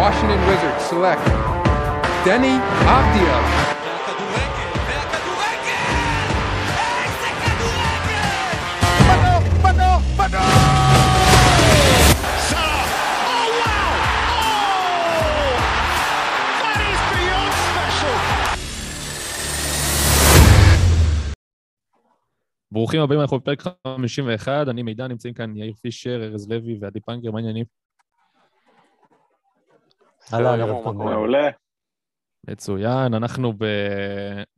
Washington Wizards select beyond special! ברוכים הבאים, אנחנו בפרק 51, אני מידע, נמצאים כאן יאיר פישר, ארז לוי ועדי פנגר, מה העניינים? אהלן, ערב טוב. מעולה. מצוין, אנחנו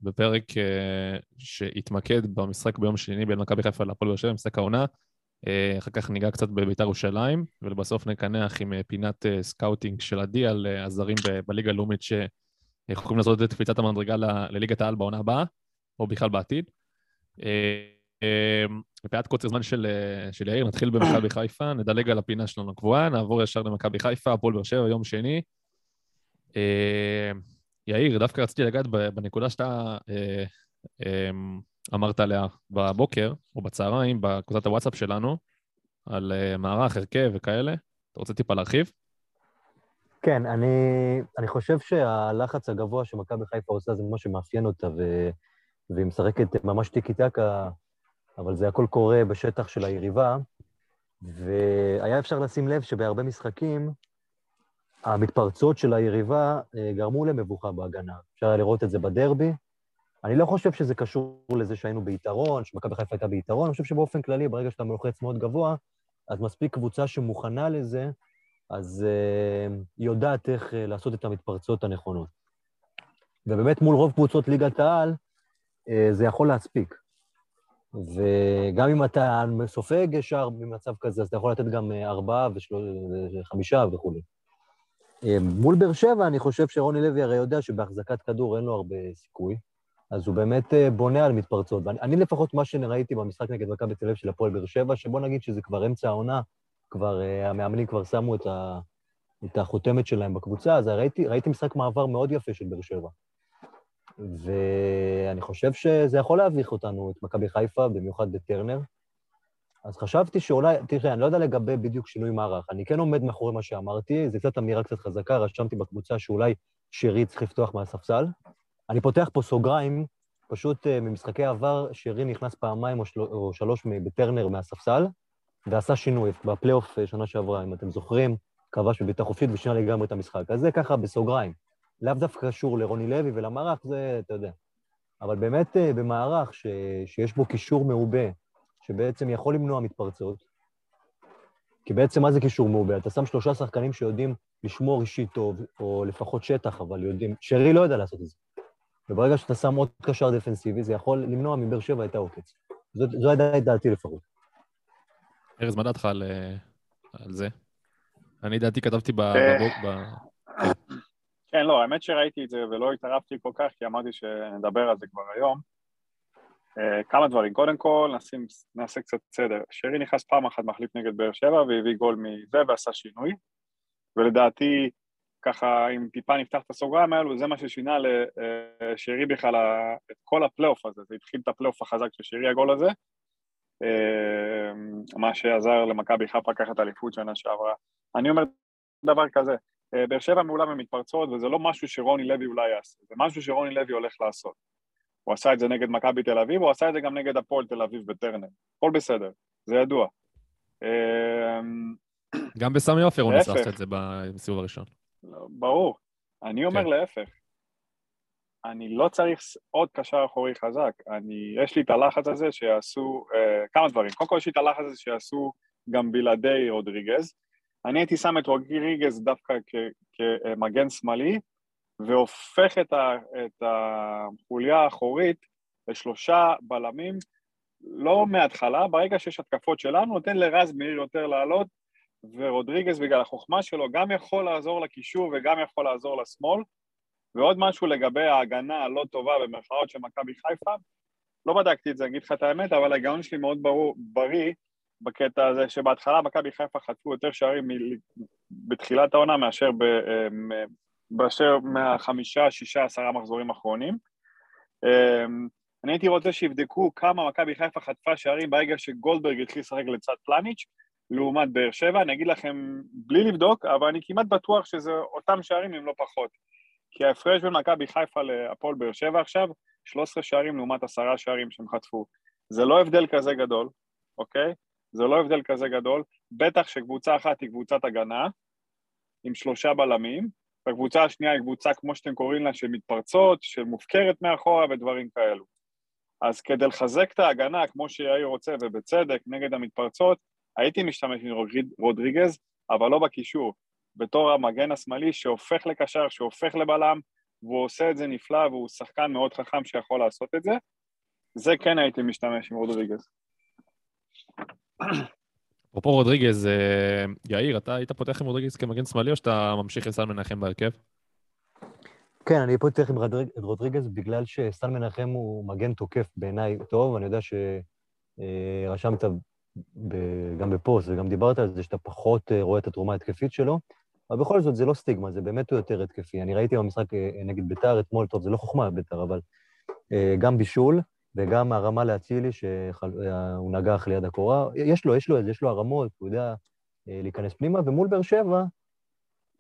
בפרק אה, שהתמקד במשחק ביום שני בין מכבי חיפה להפועל באר שבע, משחק העונה. אה, אחר כך ניגע קצת בביתר ירושלים, ולבסוף נקנח עם אה, פינת סקאוטינג של עדי על הזרים בליגה הלאומית שיכולים לעשות את קפיצת המדרגה לליגת העל בעונה הבאה, או בכלל בעתיד. מפאת קוצר זמן של, של יאיר, נתחיל במכבי חיפה, נדלג על הפינה שלנו הקבועה, נעבור ישר למכבי חיפה, הפועל באר שבע, יום שני. אה, יאיר, דווקא רציתי לגעת בנקודה שאתה אה, אה, אמרת עליה בבוקר, או בצהריים, בקבוצת הוואטסאפ שלנו, על מערך, הרכב וכאלה. אתה רוצה טיפה להרחיב? כן, אני, אני חושב שהלחץ הגבוה שמכבי חיפה עושה זה מה שמאפיין אותה, ו, והיא משחקת ממש טיקי טקה, אבל זה הכל קורה בשטח של היריבה, והיה אפשר לשים לב שבהרבה משחקים, המתפרצות של היריבה אה, גרמו למבוכה בהגנה. אפשר היה לראות את זה בדרבי. אני לא חושב שזה קשור לזה שהיינו ביתרון, שמכבי חיפה הייתה ביתרון, אני חושב שבאופן כללי, ברגע שאתה מלוחץ מאוד גבוה, אז מספיק קבוצה שמוכנה לזה, אז uh, היא יודעת איך uh, לעשות את המתפרצות הנכונות. ובאמת מול רוב קבוצות ליגת העל, uh, זה יכול להספיק. וגם אם אתה סופג ישר במצב כזה, אז אתה יכול לתת גם ארבעה וחמישה וכולי. Uh, מול באר שבע, אני חושב שרוני לוי הרי יודע שבהחזקת כדור אין לו הרבה סיכוי, אז הוא באמת uh, בונה על מתפרצות. ואני אני לפחות, מה שראיתי במשחק נגד מכבי תל אביב של הפועל באר שבע, שבוא נגיד שזה כבר אמצע העונה, כבר, uh, המאמנים כבר שמו את, ה, את החותמת שלהם בקבוצה, אז ראיתי, ראיתי משחק מעבר מאוד יפה של באר שבע. ואני חושב שזה יכול להביך אותנו, את מכבי חיפה, במיוחד בטרנר. אז חשבתי שאולי, תראה, אני לא יודע לגבי בדיוק שינוי מערך, אני כן עומד מאחורי מה שאמרתי, זו קצת אמירה קצת חזקה, רשמתי בקבוצה שאולי שרי צריך לפתוח מהספסל. אני פותח פה סוגריים, פשוט uh, ממשחקי עבר, שרי נכנס פעמיים או, של... או שלוש בטרנר מהספסל, ועשה שינוי בפלייאוף אה, שנה שעברה, אם אתם זוכרים, כבש בביתה חופשית ושינה לגמרי את המשחק. אז זה ככה בסוגריים. לאו דווקא קשור לרוני לוי ולמערך, זה, אתה יודע. אבל באמת אה, במערך ש... שיש בו קישור מעובה, שבעצם יכול למנוע מתפרצות, כי בעצם מה זה קישור מעובה? אתה שם שלושה שחקנים שיודעים לשמור אישית טוב, או לפחות שטח, אבל יודעים... שרי לא יודע לעשות את זה. וברגע שאתה שם עוד קשר דפנסיבי, זה יכול למנוע מבאר שבע את העוקץ. זו, זו הייתה דעתי לפחות. ארז, מה דעתך על, אה, על זה? אני דעתי כתבתי. אה. בבוק, ב... כן, לא, האמת שראיתי את זה ולא התערבתי כל כך, כי אמרתי שנדבר על זה כבר היום. אה, כמה דברים. קודם כל, נשים, נעשה קצת סדר. שרי נכנס פעם אחת מחליף נגד באר שבע והביא גול מזה ועשה שינוי. ולדעתי, ככה, אם טיפה נפתח את הסוגריים האלו, זה מה ששינה לשרי בכלל ה- את כל הפלייאוף הזה. זה התחיל את הפלייאוף החזק של שרי, הגול הזה. אה, מה שעזר למכבי חיפה לקחת אליפות שנה שעברה. אני אומר דבר כזה, אה, באר שבע מעולה במתפרצות, וזה לא משהו שרוני לוי אולי יעשה, זה משהו שרוני לוי הולך לעשות. הוא עשה את זה נגד מכבי תל אביב, הוא עשה את זה גם נגד הפועל תל אביב בטרנר. הכל בסדר, זה ידוע. אה, גם בסמי עופר הוא. לעשות את זה בסיבוב הראשון. ברור. אני אומר כן. להפך. אני לא צריך עוד קשר אחורי חזק. אני, יש לי את הלחץ הזה שיעשו אה, כמה דברים. קודם כל יש לי את הלחץ הזה שיעשו גם בלעדי רודריגז. אני הייתי שם את רודריגז דווקא כ- כמגן שמאלי, והופך את, ה, את החוליה האחורית לשלושה בלמים, לא מההתחלה, ברגע שיש התקפות שלנו, נותן לרז מאיר יותר לעלות, ורודריגז בגלל החוכמה שלו גם יכול לעזור לקישור וגם יכול לעזור לשמאל. ועוד משהו לגבי ההגנה הלא טובה במרכאות של מכבי חיפה, לא בדקתי את זה, אגיד לך את האמת, אבל ההיגיון שלי מאוד ברור, בריא בקטע הזה שבהתחלה מכבי חיפה חטפו יותר שערים מ- בתחילת העונה מאשר ב, אמ, באשר מהחמישה, שישה, עשרה מחזורים האחרונים. אמ, אני הייתי רוצה שיבדקו כמה מכבי חיפה חטפה שערים ברגע שגולדברג התחיל לשחק לצד פלניץ', לעומת באר שבע, אני אגיד לכם בלי לבדוק, אבל אני כמעט בטוח שזה אותם שערים אם לא פחות. כי ההפרש בין מכבי חיפה להפועל באר שבע עכשיו, 13 שערים לעומת עשרה שערים שהם חטפו. זה לא הבדל כזה גדול, אוקיי? זה לא הבדל כזה גדול, בטח שקבוצה אחת היא קבוצת הגנה, עם שלושה בלמים, והקבוצה השנייה היא קבוצה, כמו שאתם קוראים לה, של מתפרצות, של מופקרת מאחורה ודברים כאלו. אז כדי לחזק את ההגנה, כמו שיאיר רוצה, ובצדק, נגד המתפרצות, הייתי משתמש עם רודריגז, אבל לא בקישור, בתור המגן השמאלי שהופך לקשר, שהופך לבלם, והוא עושה את זה נפלא, והוא שחקן מאוד חכם שיכול לעשות את זה. זה כן הייתי משתמש עם רודריגז. אפרופו רודריגז, אה, יאיר, אתה היית פותח עם רודריגז כמגן שמאלי, או שאתה ממשיך עם סל מנחם בהרכב? כן, אני פותח עם רודריגז בגלל שסטן מנחם הוא מגן תוקף בעיניי טוב, אני יודע שרשמת גם בפוסט וגם דיברת על זה, שאתה פחות אה, רואה את התרומה ההתקפית שלו, אבל בכל זאת זה לא סטיגמה, זה באמת הוא יותר התקפי. אני ראיתי במשחק אה, נגד ביתר אתמול, טוב, זה לא חוכמה ביתר, אבל אה, גם בישול וגם הרמה לאצילי, שהוא נגח ליד הקורה. יש לו, יש לו, יש לו הרמות, הוא יודע להיכנס פנימה, ומול באר שבע,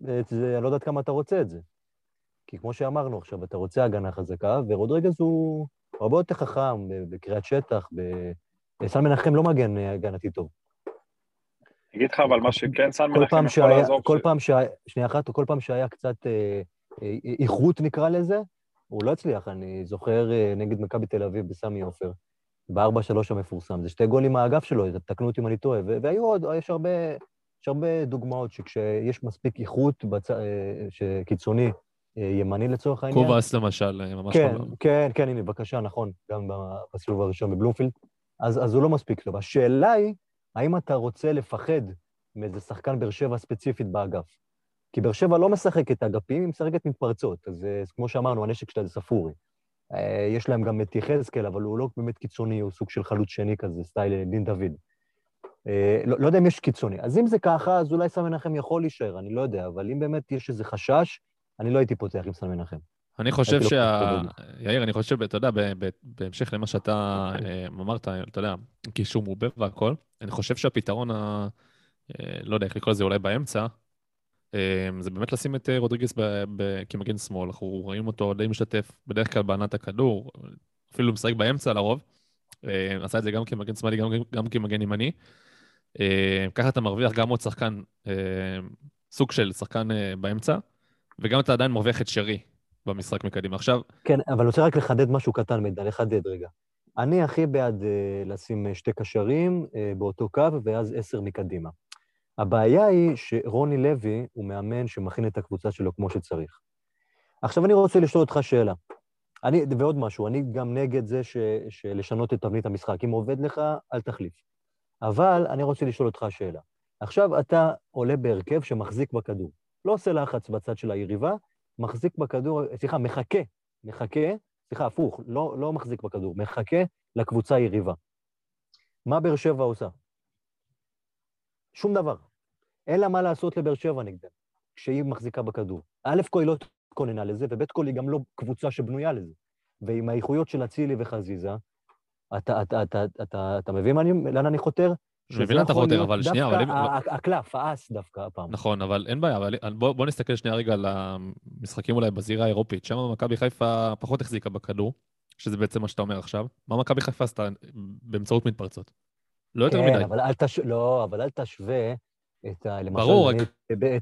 זה, אני לא יודעת כמה אתה רוצה את זה. כי כמו שאמרנו עכשיו, אתה רוצה הגנה חזקה, ורודריגז הוא הרבה יותר חכם בקריאת שטח, ב... סן מנחם לא מגן הגנתי טוב. אגיד לך, אבל מה שכן סן מנחם יכול לעזור... כל ש- פעם שהיה, שנייה אחת, כל פעם שהיה קצת אה, אה, איכות נקרא לזה, הוא לא הצליח. אני זוכר אה, נגד מכבי תל אביב בסמי עופר, ב-4-3 המפורסם. זה שתי גולים מהאגף שלו, תקנו אותי אם אני טועה. והיו עוד, יש הרבה, יש הרבה דוגמאות שכשיש מספיק איכות בצ... אה, שקיצוני אה, ימני לצורך העניין. קובאס למשל, ממש כן, לא... כן, כן, הנה, בבקשה, נכון, גם בסיבוב הראשון בבלומפילד. אז, אז הוא לא מספיק טוב. השאלה היא, האם אתה רוצה לפחד מאיזה שחקן באר שבע ספציפית באגף? כי באר שבע לא משחקת אגפים, היא משחקת מתפרצות. אז אה, כמו שאמרנו, הנשק שלה זה ספורי. אה, יש להם גם את יחזקאל, אבל הוא לא באמת קיצוני, הוא סוג של חלוץ שני כזה, סטייל אה, דין דוד. לא, לא יודע אם יש קיצוני. אז אם זה ככה, אז אולי סן מנחם יכול להישאר, אני לא יודע, אבל אם באמת יש איזה חשש, אני לא הייתי פותח עם סן מנחם. אני חושב שה... יאיר, אני חושב, אתה יודע, בהמשך למה שאתה אמרת, אתה יודע, קישור מעובה והכל, אני חושב שהפתרון ה... לא יודע איך לקרוא לזה, אולי באמצע, זה באמת לשים את אה, רודריגס ב- ב- כמגן שמאל. אנחנו רואים אותו די משתף בדרך כלל בענת הכדור, אפילו משחק באמצע לרוב. אה, עשה את זה גם כמגן שמאלי, גם, גם כמגן ימני. אה, ככה אתה מרוויח גם עוד שחקן, אה, סוג של שחקן אה, באמצע, וגם אתה עדיין מרוויח את שרי במשחק מקדימה. עכשיו, כן, אבל אני רוצה רק לחדד משהו קטן, מידע, לחדד רגע. אני הכי בעד uh, לשים אה, שתי קשרים באותו קו, ואז עשר מקדימה. הבעיה היא שרוני לוי הוא מאמן שמכין את הקבוצה שלו כמו שצריך. עכשיו אני רוצה לשאול אותך שאלה. אני, ועוד משהו, אני גם נגד זה ש, שלשנות את תבנית המשחק. אם עובד לך, אל תחליף. אבל אני רוצה לשאול אותך שאלה. עכשיו אתה עולה בהרכב שמחזיק בכדור. לא עושה לחץ בצד של היריבה, מחזיק בכדור, סליחה, מחכה, מחכה, סליחה, הפוך, לא, לא מחזיק בכדור, מחכה לקבוצה היריבה. מה באר שבע עושה? שום דבר. אין לה מה לעשות לבאר שבע נגדם, כשהיא מחזיקה בכדור. א' כל היא לא התכוננה לזה, וב' כל היא גם לא קבוצה שבנויה לזה. ועם האיכויות של אצילי וחזיזה, אתה, אתה, אתה, אתה, אתה מבין מה אני, לאן אני חותר? מבין לאן אתה חותר, אבל שנייה, אבל דווקא הקלף, האס דווקא הפעם. נכון, אבל אין בעיה, אבל בוא, בוא נסתכל שנייה רגע על המשחקים אולי בזירה האירופית. שם מכבי חיפה פחות החזיקה בכדור, שזה בעצם מה שאתה אומר עכשיו. מה מכבי חיפה עשתה באמצעות מתפרצות? לא יותר כן, מדי. אבל אל תש... לא, אבל אל תשווה את ה... למשל, ברור, אני- את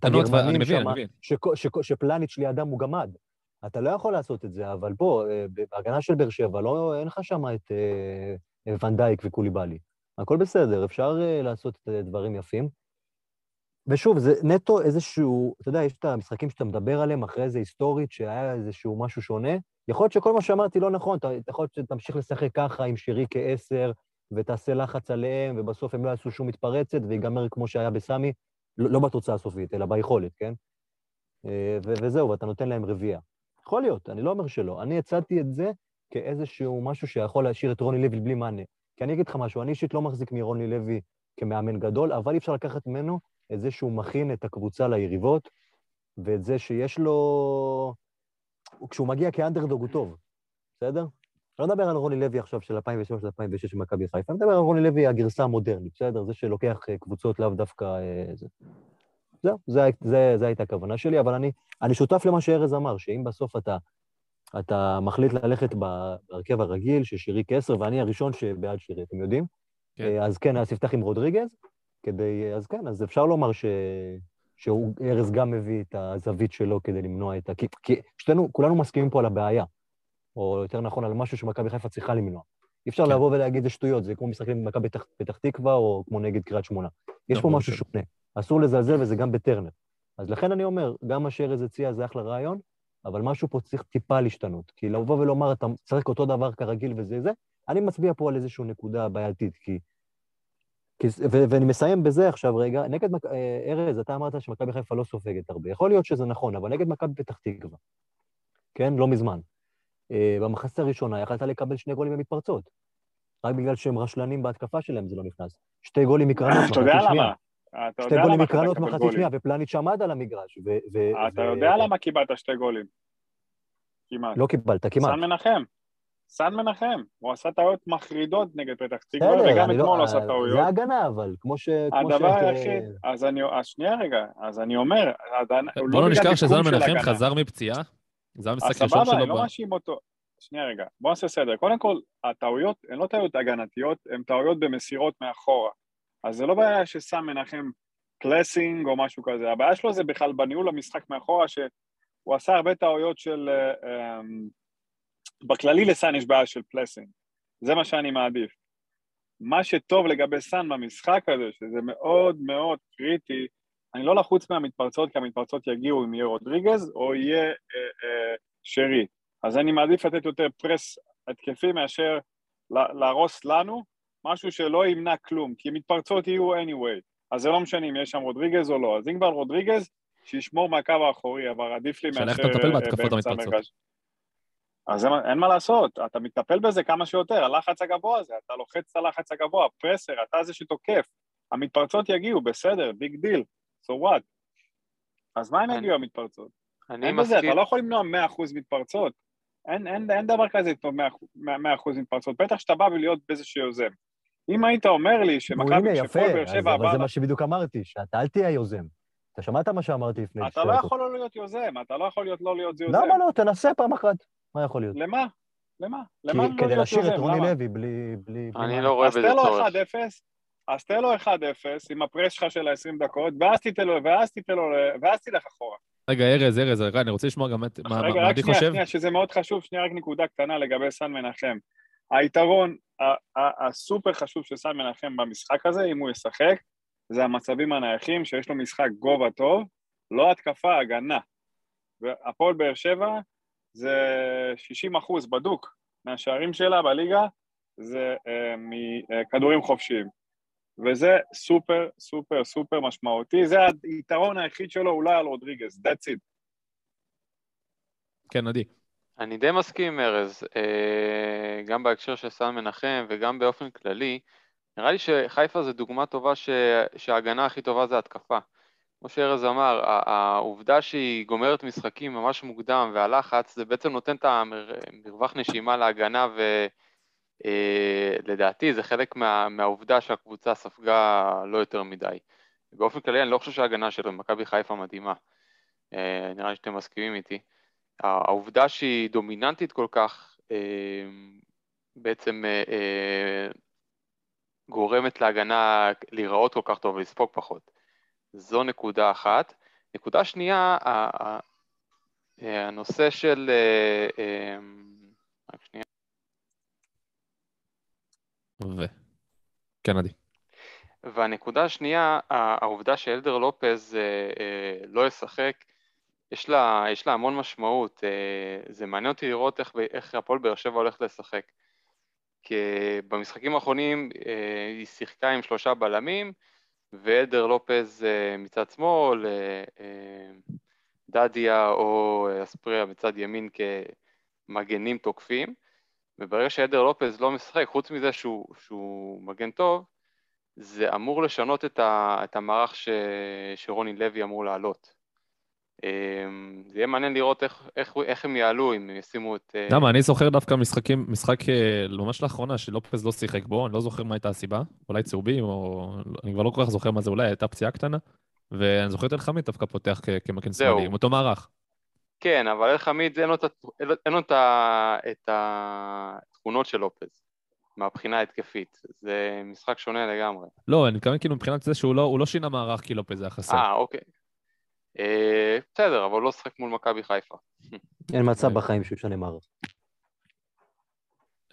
ואני הגרמנים שם, שפלניץ' לידם הוא גמד. אתה לא יכול לעשות את זה, אבל בוא, אה, בהגנה של באר שבע, לא, אין לך שם את אה, ונדייק וקוליבאלי. הכל בסדר, אפשר אה, לעשות אה, דברים יפים. ושוב, זה נטו איזשהו, אתה יודע, יש את המשחקים שאתה מדבר עליהם אחרי זה היסטורית, שהיה איזשהו משהו שונה. יכול להיות שכל מה שאמרתי לא נכון, אתה- יכול להיות שתמשיך לשחק ככה עם שירי כעשר, ותעשה לחץ עליהם, ובסוף הם לא יעשו שום מתפרצת, ויגמר כמו שהיה בסמי, לא, לא בתוצאה הסופית, אלא ביכולת, כן? אה, ו- וזהו, ואתה נותן להם רביעייה. יכול להיות, אני לא אומר שלא. אני הצעתי את זה כאיזשהו משהו שיכול להשאיר את רוני לוי בלי מענה. כי אני אגיד לך משהו, אני אישית לא מחזיק מרוני לוי כמאמן גדול, אבל אי אפשר לקחת ממנו את זה שהוא מכין את הקבוצה ליריבות, ואת זה שיש לו... כשהוא מגיע כאנדרדוג הוא טוב, בסדר? אני לא מדבר על רוני לוי עכשיו של 2003-2006 במכבי חיפה, אני מדבר על רוני לוי, הגרסה המודרנית, בסדר? זה שלוקח אה, קבוצות לאו דווקא... אה, זה. זהו, זה, זה, זה הייתה הכוונה שלי, אבל אני, אני שותף למה שארז אמר, שאם בסוף אתה, אתה מחליט ללכת בהרכב הרגיל, ששירי כעשר, ואני הראשון שבעד שירי, אתם יודעים? כן. כן. אז כן, אז תפתח עם רודריגז, כדי... אז כן, אז אפשר לומר ש... שארז גם מביא את הזווית שלו כדי למנוע את ה... כי, כי שתינו, כולנו מסכימים פה על הבעיה, או יותר נכון, על משהו שמכבי חיפה צריכה למנוע. אי אפשר כן. לבוא ולהגיד זה שטויות, זה כמו משחקים במכבי פתח, פתח תקווה, או כמו נגד קריית שמונה. יש פה נכון, משהו. שונה. אסור לזלזל, וזה גם בטרנר. אז לכן אני אומר, גם מה שארז הציע זה אחלה רעיון, אבל משהו פה צריך טיפה להשתנות. כי לבוא ולומר, אתה צריך אותו דבר כרגיל וזה זה, אני מצביע פה על איזושהי נקודה בעייתית, כי... כי ו- ואני מסיים בזה עכשיו רגע, נגד, מק- אה, ארז, אתה אמרת שמכבי חיפה לא סופגת הרבה. יכול להיות שזה נכון, אבל נגד מכבי פתח תקווה, כן? לא מזמן. אה, במחצית הראשונה יכלת לקבל שני גולים במתפרצות. רק בגלל שהם רשלנים בהתקפה שלהם זה לא נכנס. שתי גולים מקרנות, אתה יודע מחצית שנייה. למה? אתה שתי יודע גולים למה אתה מקרנות מקבל מחצית גולים. שנייה, ופלניץ' עמד על המגרש. אתה יודע למה קיבלת שתי גולים? כמעט. לא קיבלת, כמעט. סן מנחם. סן מנחם. הוא עשה טעויות מחרידות נגד פתח תקווה, וגם לא... אתמול הוא עשה אה, טעויות. זה הגנה, אבל כמו ש... הדבר היחיד, אז אני, אז שנייה רגע, אז אני אומר, בוא לא בגלל נשכח שזן מנחם. חזר מפציעה. זה המשחק הראשון סבבה, אני שלו. לא מאשים אותו. שנייה רגע, בוא נעשה סדר. קודם כל, הטעויות הן לא טעויות הגנתיות, הן טעויות במסירות מאחורה. אז זה לא בעיה שסאן מנחם placing או משהו כזה, הבעיה שלו זה בכלל בניהול המשחק מאחורה, שהוא עשה הרבה טעויות של... אה, אמ, בכללי לסאן יש בעיה של placing, זה מה שאני מעדיף. מה שטוב לגבי סאן במשחק הזה, שזה מאוד מאוד קריטי, אני לא לחוץ מהמתפרצות, כי המתפרצות יגיעו אם יהיה רודריגז או יהיה אה, אה, שרי. אז אני מעדיף לתת יותר press התקפי מאשר לה- להרוס לנו משהו שלא ימנע כלום, כי מתפרצות יהיו anyway, אז זה לא משנה אם יש שם רודריגז או לא. אז אם כבר רודריגז, שישמור מהקו האחורי, אבל עדיף לי מאשר איך אתה מטפל אה, בהתקפות המתפרצות. אז אין, אין מה לעשות, אתה מטפל בזה כמה שיותר, הלחץ הגבוה הזה, אתה לוחץ את הלחץ הגבוה, pressure, אתה זה שתוקף. המתפרצות יגיעו, בסדר, big deal, so what? אז מה אם יגיעו המתפרצות? אני אין בזה, מסכים, אתה לא יכול למנוע 100% מתפרצות. אין, אין, אין דבר כזה טוב 100% מתפרצות, בטח שאתה בא ולהיות באיזשהו יוזם. אם היית אומר לי שמכבי, שפועל באר אז- שבע אבל עבר... זה מה שבדיוק אמרתי, שאתה אל תהיה יוזם. אתה שמעת מה שאמרתי לפני אתה לא יכול לא להיות יוזם, אתה לא יכול להיות לא להיות יוזם. למה לא? תנסה פעם אחת. מה יכול להיות? למה? למה? למה לא כדי להיות להשאיר יוזם? את רוני? לוי בלי... אני לא רואה אז בזה תן לו צורך. 1-0, אז תן לו 1-0 עם הפרס שלך של ה-20 דקות, ואז תיתן לו, ואז תיתן לו, ואז תלך אחורה. רגע, ארז, ארז, רגע, אני רוצה לשמוע גם את מה רגע, מה רק עדי שנייה, חושב. שנייה, שזה מאוד חשוב, שנייה רק נקודה קטנה לגבי סן מנחם. היתרון הסופר חשוב של סן מנחם במשחק הזה, אם הוא ישחק, זה המצבים הנייחים, שיש לו משחק גובה טוב, לא התקפה, הגנה. והפועל באר שבע זה 60 אחוז בדוק מהשערים שלה בליגה, זה אה, מכדורים חופשיים. וזה סופר, סופר, סופר משמעותי. זה היתרון היחיד שלו אולי על רודריגז, that's it. כן, עדי. אני די מסכים עם ארז, אה, גם בהקשר של סן מנחם וגם באופן כללי. נראה לי שחיפה זה דוגמה טובה ש... שההגנה הכי טובה זה התקפה. כמו שארז אמר, העובדה שהיא גומרת משחקים ממש מוקדם והלחץ, זה בעצם נותן את המרווח נשימה להגנה ולדעתי זה חלק מה... מהעובדה שהקבוצה ספגה לא יותר מדי. באופן כללי אני לא חושב שההגנה של מכבי חיפה מדהימה. אה, נראה לי שאתם מסכימים איתי. העובדה שהיא דומיננטית כל כך, אה, בעצם אה, אה, גורמת להגנה להיראות כל כך טוב ולספוג פחות. זו נקודה אחת. נקודה שנייה, אה, הנושא של... אה, אה, רק שנייה. ו... כן, עדי. והנקודה השנייה, העובדה שאלדר לופז אה, אה, לא ישחק, יש לה, יש לה המון משמעות. אה, זה מעניין אותי לראות איך, איך הפועל באר שבע הולך לשחק. כי במשחקים האחרונים אה, היא שיחקה עם שלושה בלמים, ואלדר לופז אה, מצד שמאל, אה, אה, דדיה או אה, אספריה מצד ימין כמגנים תוקפים, וברגע שאלדר לופז לא משחק, חוץ מזה שהוא, שהוא מגן טוב, זה אמור לשנות את, ה, את המערך ש, שרוני לוי אמור לעלות. אמ, זה יהיה מעניין לראות איך, איך, איך הם יעלו אם ישימו את... אה, למה, אני זוכר דווקא משחקים, משחק אה, ממש לאחרונה שלופז לא שיחק בו, אני לא זוכר מה הייתה הסיבה, אולי צהובים, או... אני כבר לא כל כך זוכר מה זה, אולי הייתה פציעה קטנה, ואני זוכר את אלחמיד דווקא פותח כמגן. שמאלי, עם אותו מערך. כן, אבל אלחמיד אין לו את הת- אין לו- את את התכונות של לופז, מהבחינה ההתקפית. זה משחק שונה לגמרי. לא, אני מתכוון כאילו מבחינת זה שהוא לא, לא שינה מערך כי לופז היה חסר. אה, אוקיי. אה, בסדר, אבל לא שחק מול מכבי חיפה. אין מצב בחיים שהוא ישנה מערך.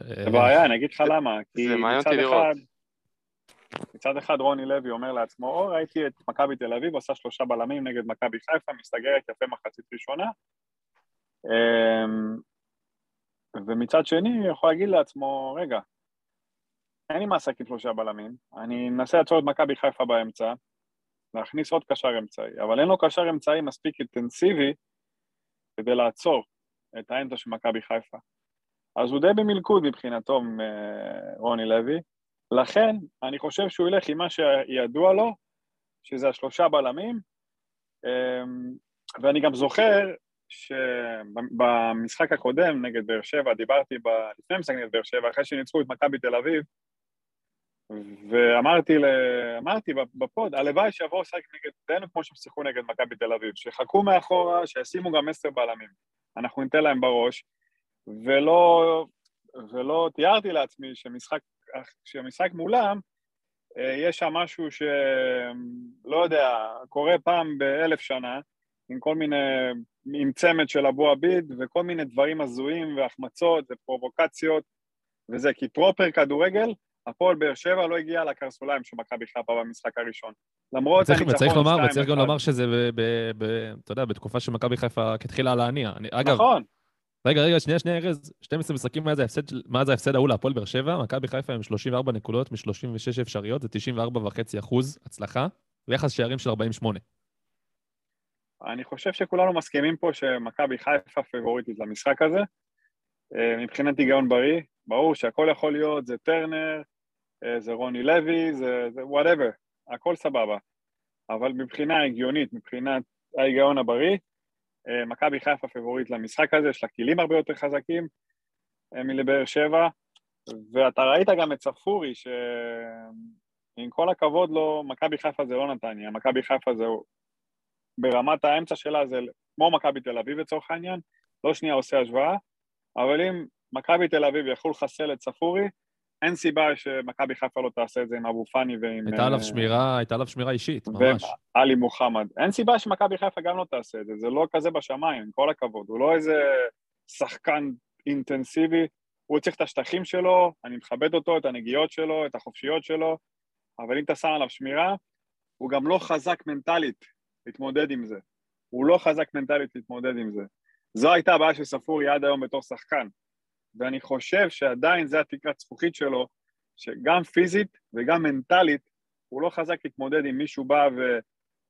אה, זה בעיה, אני אגיד לך למה. כי זה מעניין אותי לראות. מצד אחד רוני לוי אומר לעצמו, או ראיתי את מכבי תל אביב עושה שלושה בלמים נגד מכבי חיפה, מסתגרת יפה מחצית ראשונה. אמ, ומצד שני, יכול להגיד לעצמו, רגע, אין לי לשחק עם שלושה בלמים, אני אנסה לעצור את מכבי חיפה באמצע, להכניס עוד קשר אמצעי, אבל אין לו קשר אמצעי מספיק אינטנסיבי כדי לעצור את האמצע של מכבי חיפה. אז הוא די במלכוד מבחינתו, רוני לוי. לכן, אני חושב שהוא ילך עם מה שידוע לו, שזה השלושה בלמים, אמ, ואני גם זוכר שבמשחק הקודם נגד באר שבע, דיברתי ב... לפני המשחק נגד באר שבע, אחרי שניצחו את מכבי תל אביב, ואמרתי ל... אמרתי בפוד, הלוואי שיבואו לשחק נגדנו כמו שהם שיחקו נגד מכבי תל אביב, שיחכו מאחורה, שישימו גם עשר בלמים. אנחנו ניתן להם בראש, ולא, ולא תיארתי לעצמי שמשחק, שמשחק מולם, אה, יש שם משהו שלא יודע, קורה פעם באלף שנה, עם כל מיני, עם צמד של אבו עביד וכל מיני דברים הזויים והחמצות ופרובוקציות וזה, כי פרופר כדורגל, הפועל באר שבע לא הגיע לקרסוליים של מכבי חיפה במשחק הראשון. למרות הניצחון וצריך לומר, 2-1. וצריך גם לומר שזה, ב, ב, ב, אתה יודע, בתקופה שמכבי חיפה התחילה להניע. אני, אגב, נכון, רגע, רגע, שנייה, שנייה, ארז, 12 משחקים מאז ההפסד, של- מאז ההפסד ההוא להפועל באר שבע, מכבי חיפה עם 34 נקודות מ-36 אפשריות, זה 94.5 אחוז הצלחה, ויחס שערים של 48. אני חושב שכולנו מסכימים פה שמכבי חיפה פיבוריטית למשחק הזה. אה, מבחינת היגיון בריא, ברור שהכל יכול להיות, זה טרנר, אה, זה רוני לוי, זה זה whatever, הכל סבבה. אבל מבחינה הגיונית, מבחינת ההיגיון הבריא, מכבי חיפה פייבוריט למשחק הזה, יש לה כלים הרבה יותר חזקים אה, מלבאר שבע, ואתה ראית גם את ספורי, שעם כל הכבוד לו, מכבי חיפה זה לא נתניה, מכבי חיפה זה ברמת האמצע שלה זה כמו מכבי תל אביב לצורך העניין, לא שנייה עושה השוואה, אבל אם מכבי תל אביב יכלו לחסל את ספורי, אין סיבה שמכבי חיפה לא תעשה את זה עם אבו פאני ועם... הייתה עליו אה, שמירה, הייתה עליו שמירה אישית, ממש. ועלי מוחמד. אין סיבה שמכבי חיפה גם לא תעשה את זה, זה לא כזה בשמיים, עם כל הכבוד. הוא לא איזה שחקן אינטנסיבי, הוא צריך את השטחים שלו, אני מכבד אותו, את הנגיעות שלו, את החופשיות שלו, אבל אם אתה שם עליו שמירה, הוא גם לא חזק מנטלית להתמודד עם זה. הוא לא חזק מנטלית להתמודד עם זה. זו הייתה הבעיה של ספורי עד היום בתור שחקן. ואני חושב שעדיין זה התקרת זכוכית שלו, שגם פיזית וגם מנטלית, הוא לא חזק להתמודד עם מישהו בא ו...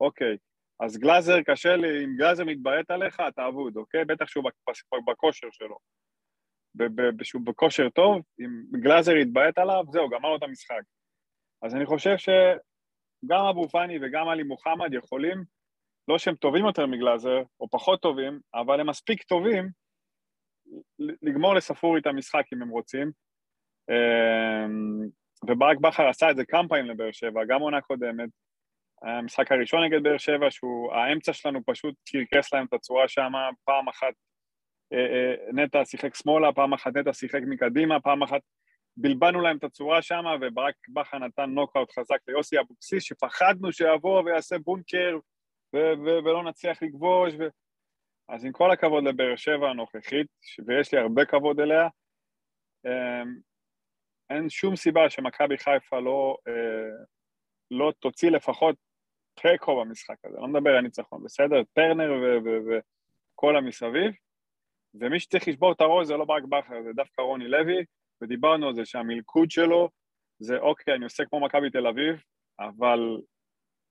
אוקיי, אז גלאזר קשה לי, אם גלאזר מתבעט עליך, אתה אבוד, אוקיי? בטח שהוא בכ- בכושר שלו. שהוא בכושר טוב, אם גלאזר יתבעט עליו, זהו, גמר לו את המשחק. אז אני חושב שגם אבו פאני וגם עלי מוחמד יכולים, לא שהם טובים יותר מגלאזר, או פחות טובים, אבל הם מספיק טובים לגמור לספורי את המשחק אם הם רוצים. אמ, וברק בכר עשה את זה כמה פעמים לבאר שבע, גם עונה קודמת. המשחק הראשון נגד באר שבע, שהוא, האמצע שלנו פשוט קרקס להם את הצורה שם, פעם אחת אה, אה, נטע שיחק שמאלה, פעם אחת נטע שיחק מקדימה, פעם אחת בלבלנו להם את הצורה שם, וברק בכר נתן נוקאוט חזק ליוסי אבוקסיס, שפחדנו שיבוא ויעשה בונקר ו- ו- ולא נצליח לכבוש. ו... אז עם כל הכבוד לבאר שבע הנוכחית, ויש לי הרבה כבוד אליה, אמ, אין שום סיבה שמכבי חיפה לא, אה, לא תוציא לפחות תיקו במשחק הזה, לא מדבר על ניצחון, בסדר? טרנר וכל המסביב, ומי שצריך לשבור את הראש זה לא ברק בכר, זה דווקא רוני לוי, ודיברנו על זה שהמלכוד שלו זה אוקיי, אני עושה כמו מכבי תל אביב, אבל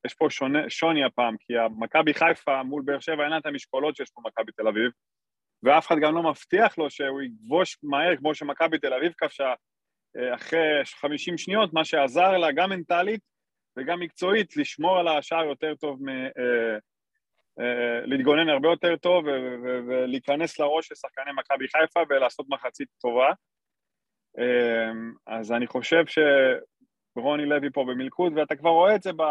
יש פה שונה, שוני הפעם, כי מכבי חיפה מול באר שבע אין את המשקולות שיש פה מכבי תל אביב, ואף אחד גם לא מבטיח לו שהוא יכבוש מהר כמו שמכבי תל אביב כבשה אה, אחרי 50 שניות, מה שעזר לה גם מנטלית וגם מקצועית לשמור על השער יותר טוב מ, אה, אה, להתגונן הרבה יותר טוב ולהיכנס לראש של שחקני מכבי חיפה ולעשות מחצית טובה. אה, אז אני חושב שרוני לוי פה במלכוד, ואתה כבר רואה את זה ב...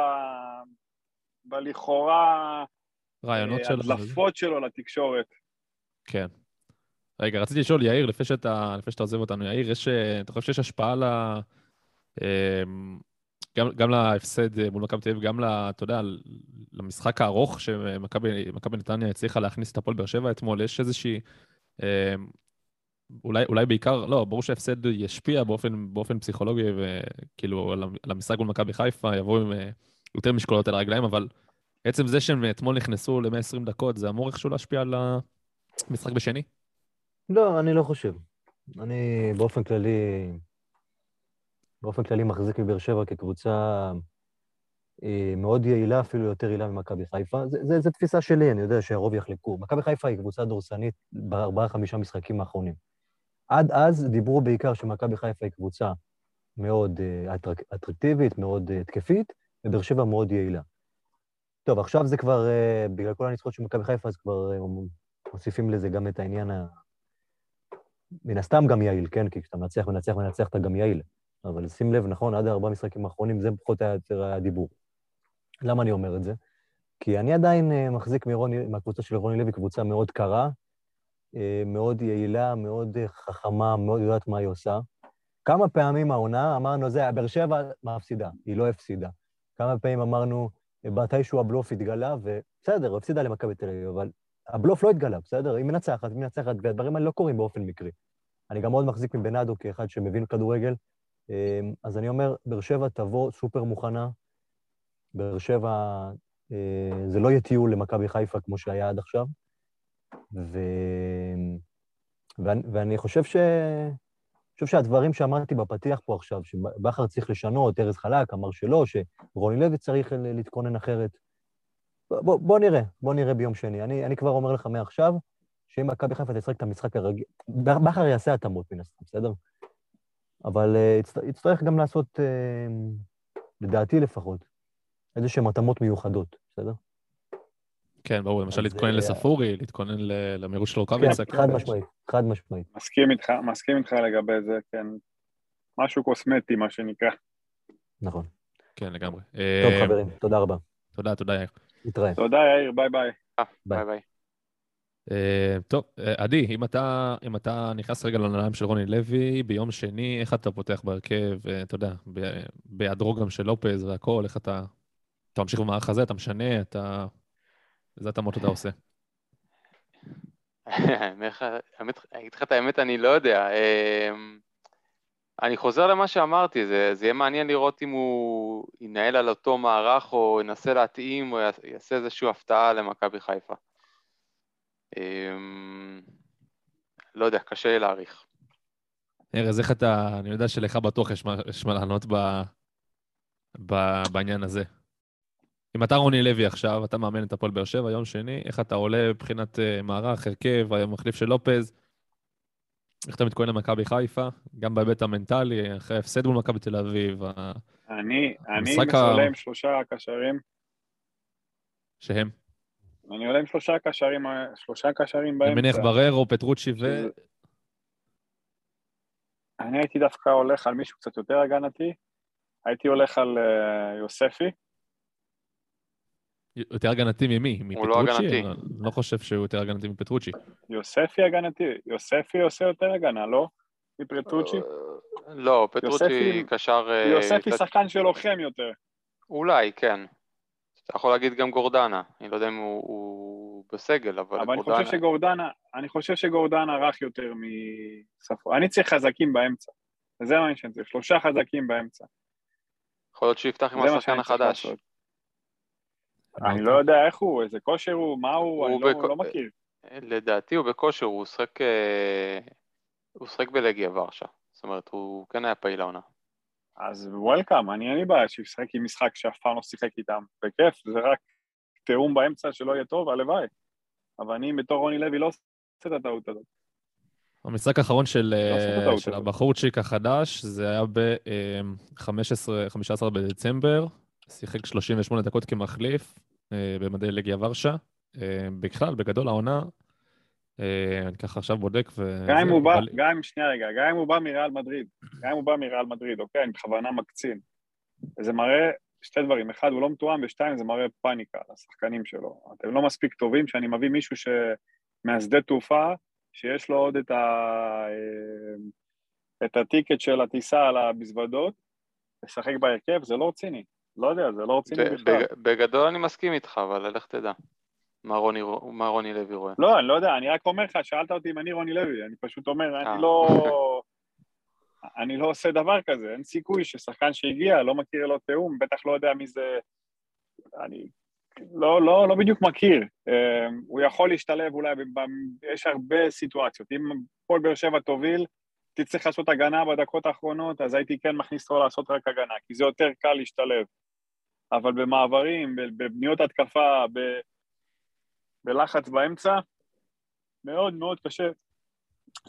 בלכאורה רעיונות אה, שלו. הדלפות שלו לתקשורת. כן. רגע, רציתי לשאול, יאיר, לפני שאתה, לפני שאתה עוזב אותנו, יאיר, יש, אה, אתה חושב שיש השפעה ל... אמ, גם, גם להפסד אה, מול מכבי תל אביב, גם, אתה יודע, למשחק הארוך שמכבי מכבי נתניה הצליחה להכניס את הפועל באר שבע אתמול, יש איזושהי... אולי, אולי בעיקר, לא, ברור שההפסד ישפיע באופן, באופן פסיכולוגי, וכאילו על המ- על המשחק מול מכבי חיפה, יבואו עם אה, יותר משקולות על הרגליים, אבל עצם זה שהם אתמול נכנסו ל-120 דקות, זה אמור איכשהו להשפיע על המשחק בשני? לא, אני לא חושב. אני באופן כללי, באופן כללי מחזיק מבאר שבע כקבוצה אה, מאוד יעילה, אפילו יותר יעילה ממכבי חיפה. זה תפיסה שלי, אני יודע שהרוב יחלקו. מכבי חיפה היא קבוצה דורסנית בארבעה-חמישה משחקים האחרונים. עד אז דיברו בעיקר שמכבי חיפה היא קבוצה מאוד אה, אטרק, אטרקטיבית, מאוד אה, התקפית, ובאר שבע מאוד יעילה. טוב, עכשיו זה כבר, אה, בגלל כל הניצחונות של מכבי חיפה, אז כבר מוסיפים לזה גם את העניין ה... מן הסתם גם יעיל, כן? כי כשאתה מנצח, מנצח, מנצח, אתה גם יעיל. אבל שים לב, נכון, עד הארבעה משחקים האחרונים, זה פחות היה יותר הדיבור. למה אני אומר את זה? כי אני עדיין מחזיק מרוני, מהקבוצה של רוני לוי קבוצה מאוד קרה, מאוד יעילה, מאוד אה, חכמה, מאוד יודעת מה היא עושה. כמה פעמים העונה אמרנו, זה, באר שבע מפסידה, היא לא הפסידה. כמה פעמים אמרנו, מתישהו הבלוף התגלה, ובסדר, הפסידה למכבי תל אביב, אבל הבלוף לא התגלה, בסדר? היא מנצחת, היא מנצחת, והדברים האלה לא קורים באופן מקרי. אני גם מאוד מחזיק מבנאדו כאחד שמבין כדורגל, אז אני אומר, באר שבע תבוא סופר מוכנה, באר שבע, אה, זה לא יהיה טיול למכבי חיפה כמו שהיה עד עכשיו, ו... ואני, ואני חושב ש... חושב שהדברים שאמרתי בפתיח פה עכשיו, שבכר צריך לשנות, ארז חלק אמר שלא, שרוני לוי צריך להתכונן אחרת. בוא, בוא נראה, בוא נראה ביום שני. אני, אני כבר אומר לך מעכשיו, שאם מכבי חיפה תשחק את המשחק הרגיל, בכר יעשה התאמות מן הסתם, בסדר? אבל uh, יצטרך גם לעשות, uh, לדעתי לפחות, איזה שהן התאמות מיוחדות, בסדר? כן, ברור, למשל להתכונן אה, לספורי, להתכונן ל- למירוץ של רוקאביצה. כן, חד משמעית, חד משמעית. מסכים איתך, מסכים איתך לגבי זה, כן. משהו קוסמטי, מה שנקרא. נכון. כן, לגמרי. טוב, אה, חברים, תודה רבה. תודה, תודה, יאיר. נתראה. תודה, יאיר, ביי ביי. אה, ביי. ביי טוב, עדי, אם אתה, אם אתה נכנס רגע לנעליים של רוני לוי, ביום שני, איך אתה פותח בהרכב, אתה יודע, בהיעדרו גם של לופז והכל, איך אתה... אתה ממשיך במערך הזה, אתה משנה, אתה... איזה התאמות אתה עושה? האמת, אגיד לך את האמת, אני לא יודע. אמ, אני חוזר למה שאמרתי, זה, זה יהיה מעניין לראות אם הוא ינהל על אותו מערך או ינסה להתאים או יעש- יעשה איזושהי הפתעה למכבי חיפה. אמ, לא יודע, קשה לי להעריך. ארז, איך אתה... אני יודע שלך בטוח יש מה, יש מה לענות ב, ב, בעניין הזה. אם אתה רוני לוי עכשיו, אתה מאמן את הפועל באר שבע, יום שני, איך אתה עולה מבחינת uh, מערך, הרכב, המחליף של לופז? איך אתה מתכונן למכבי חיפה? גם בהיבט המנטלי, אחרי ההפסד מול מכבי תל אביב, אני, אני עולה עם שלושה קשרים, שהם. אני עולה עם שלושה קשרים, שלושה קשרים אני באמצע. מניח בררו, פטרוצ'י ו... אני הייתי דווקא הולך על מישהו קצת יותר הגנתי, הייתי הולך על אה, יוספי, יותר הגנתי ממי? הוא לא מפטרוצ'י? הגנתי. אני לא חושב שהוא יותר הגנתי מפטרוצ'י. יוספי הגנתי, יוספי עושה יותר הגנה, לא? מפרטוצ'י? לא, פטרוצ'י קשר... אה, יוספי שחקן שלוחם יותר. אולי, כן. אתה יכול להגיד גם גורדנה, אני לא יודע אם הוא, הוא בסגל, אבל, אבל אני גורדנה... חושב שגורדנה, אני חושב שגורדנה רך יותר מספו. אני צריך חזקים באמצע. זה מה שאני צריך, שלושה חזקים באמצע. יכול להיות שיפתח עם זה מה השחקן החדש. לעשות. אני לא יודע איך הוא, איזה כושר הוא, מה הוא, אני לא- לא מכיר. לדעתי הוא בכושר, הוא שחק... אה, הוא שחק בלגיה ורשה. זאת אומרת, הוא כן היה פעיל העונה. אז וולקאם, אני אין לי בעיה שישחק עם משחק שאף פעם לא שיחק איתם. בכיף, זה רק תיאום באמצע שלא יהיה טוב, הלוואי. אבל אני בתור רוני לוי לא עושה את הטעות הזאת. המשחק האחרון של, לא אה, של. הבחורצ'יק החדש, זה היה ב-15 בדצמבר, שיחק 38 דקות כמחליף אה, במדי לגיה ורשה. אה, בכלל, בגדול העונה, אה, אני ככה עכשיו בודק ו... גם אם הוא בא, אבל- גם אם, שנייה רגע, גם אם הוא בא מריאל מדריד, גם אם הוא בא מריאל מדריד, אוקיי, אני בכוונה מקצין. זה מראה שתי דברים, אחד, הוא לא מתואם, ושתיים, זה מראה פאניקה לשחקנים שלו. אתם לא מספיק טובים שאני מביא מישהו ש... מהשדה תעופה, שיש לו עוד את, ה... את הטיקט של הטיסה על המזוודות, לשחק בהרכב, זה לא רציני. לא יודע, זה לא רציני בכלל. בג- בגדול אני מסכים איתך, אבל לך תדע. מה רוני, מה רוני לוי רואה. לא, אני לא יודע, אני רק אומר לך, שאלת אותי אם אני רוני לוי, אני פשוט אומר, אה. אני לא... אני לא עושה דבר כזה, אין סיכוי ששחקן שהגיע, לא מכיר לו תיאום, בטח לא יודע מי זה... אני לא, לא, לא בדיוק מכיר. אה, הוא יכול להשתלב אולי, ב... יש הרבה סיטואציות. אם כל באר שבע תוביל, תצטרך לעשות הגנה בדקות האחרונות, אז הייתי כן מכניס אותו לעשות רק הגנה, כי זה יותר קל להשתלב. אבל במעברים, בבניות התקפה, ב... בלחץ באמצע, מאוד מאוד קשה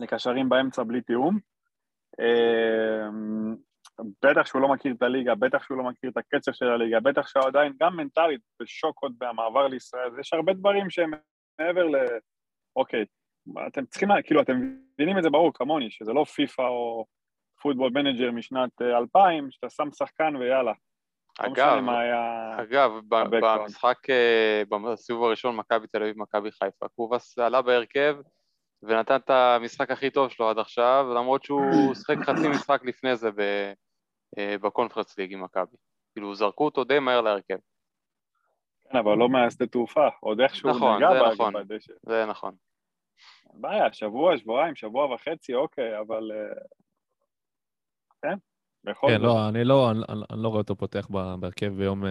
לקשרים באמצע בלי תיאום. אמ, בטח שהוא לא מכיר את הליגה, בטח שהוא לא מכיר את הקצב של הליגה, בטח שהוא עדיין גם מנטלית בשוק עוד מהמעבר לישראל, יש הרבה דברים שהם מעבר ל... אוקיי, אתם צריכים, כאילו, אתם מבינים את זה ברור כמוני, שזה לא פיפא או פוטבול מנג'ר משנת אה, 2000, שאתה שם שחקן ויאללה. לא אגב, היה... אגב. במשחק, אה, בסיבוב הראשון, מכבי תל אביב, מכבי חיפה, קובאס עלה בהרכב ונתן את המשחק הכי טוב שלו עד עכשיו, למרות שהוא שיחק חצי משחק לפני זה ב- אה, בקונפרנס ליג עם מכבי. כאילו, זרקו אותו די מהר להרכב. כן, אבל לא מהשדה תעופה, עוד איכשהו נכון, נגע זה בה- נכון. זה נכון. בעיה, שבוע, שבועיים, שבוע וחצי, אוקיי, אבל... אה, כן, בכל כן, זאת. לא, אני לא, אני, אני- לא רואה אותו פותח בהרכב ביום, אה,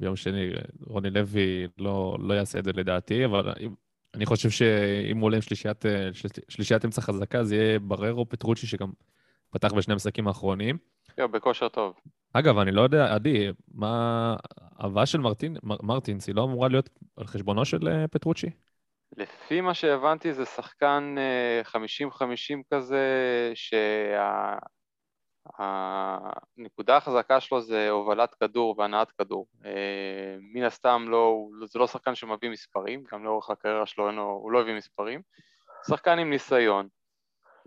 ביום שני. רוני לוי לא, לא יעשה את זה לדעתי, אבל אם- אני חושב שאם הוא עולה עם שלישיית, אה, של- שלישיית אמצע חזקה, זה יהיה בררו פטרוצ'י, שגם פתח בשני המשחקים האחרונים. יו, בכושר טוב. אגב, אני לא יודע, עדי, מה... הבאה של מרטין, מר, מרטינס, היא לא אמורה להיות על חשבונו של אה, פטרוצ'י? לפי מה שהבנתי זה שחקן אה, 50-50 כזה, שהנקודה החזקה שלו זה הובלת כדור והנעת כדור. אה, מן הסתם לא, זה לא שחקן שמביא מספרים, גם לאורך הקריירה שלו אין לו- הוא לא הביא מספרים. שחקן עם ניסיון.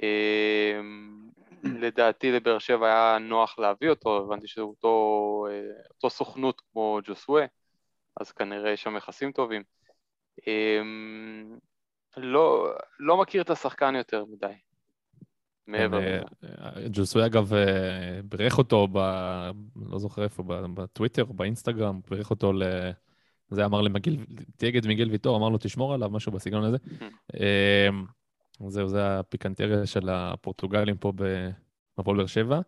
אה, לדעתי לבאר שבע היה נוח להביא אותו, הבנתי שזה אותו, אה, אותו סוכנות כמו ג'וסווה, אז כנראה יש שם יחסים טובים. לא, לא מכיר את השחקן יותר מדי. מעבר לזה. אה, ג'וסוי אגב אה, בירך אותו, ב... לא זוכר איפה, ב- בטוויטר או באינסטגרם, בירך אותו ל... זה אמר למגיל, תייג את מיגל ויטור, אמר לו תשמור עליו, משהו בסגנון הזה. אה, זהו, זה הפיקנטריה של הפורטוגלים פה ב- בהפועל באר שבע.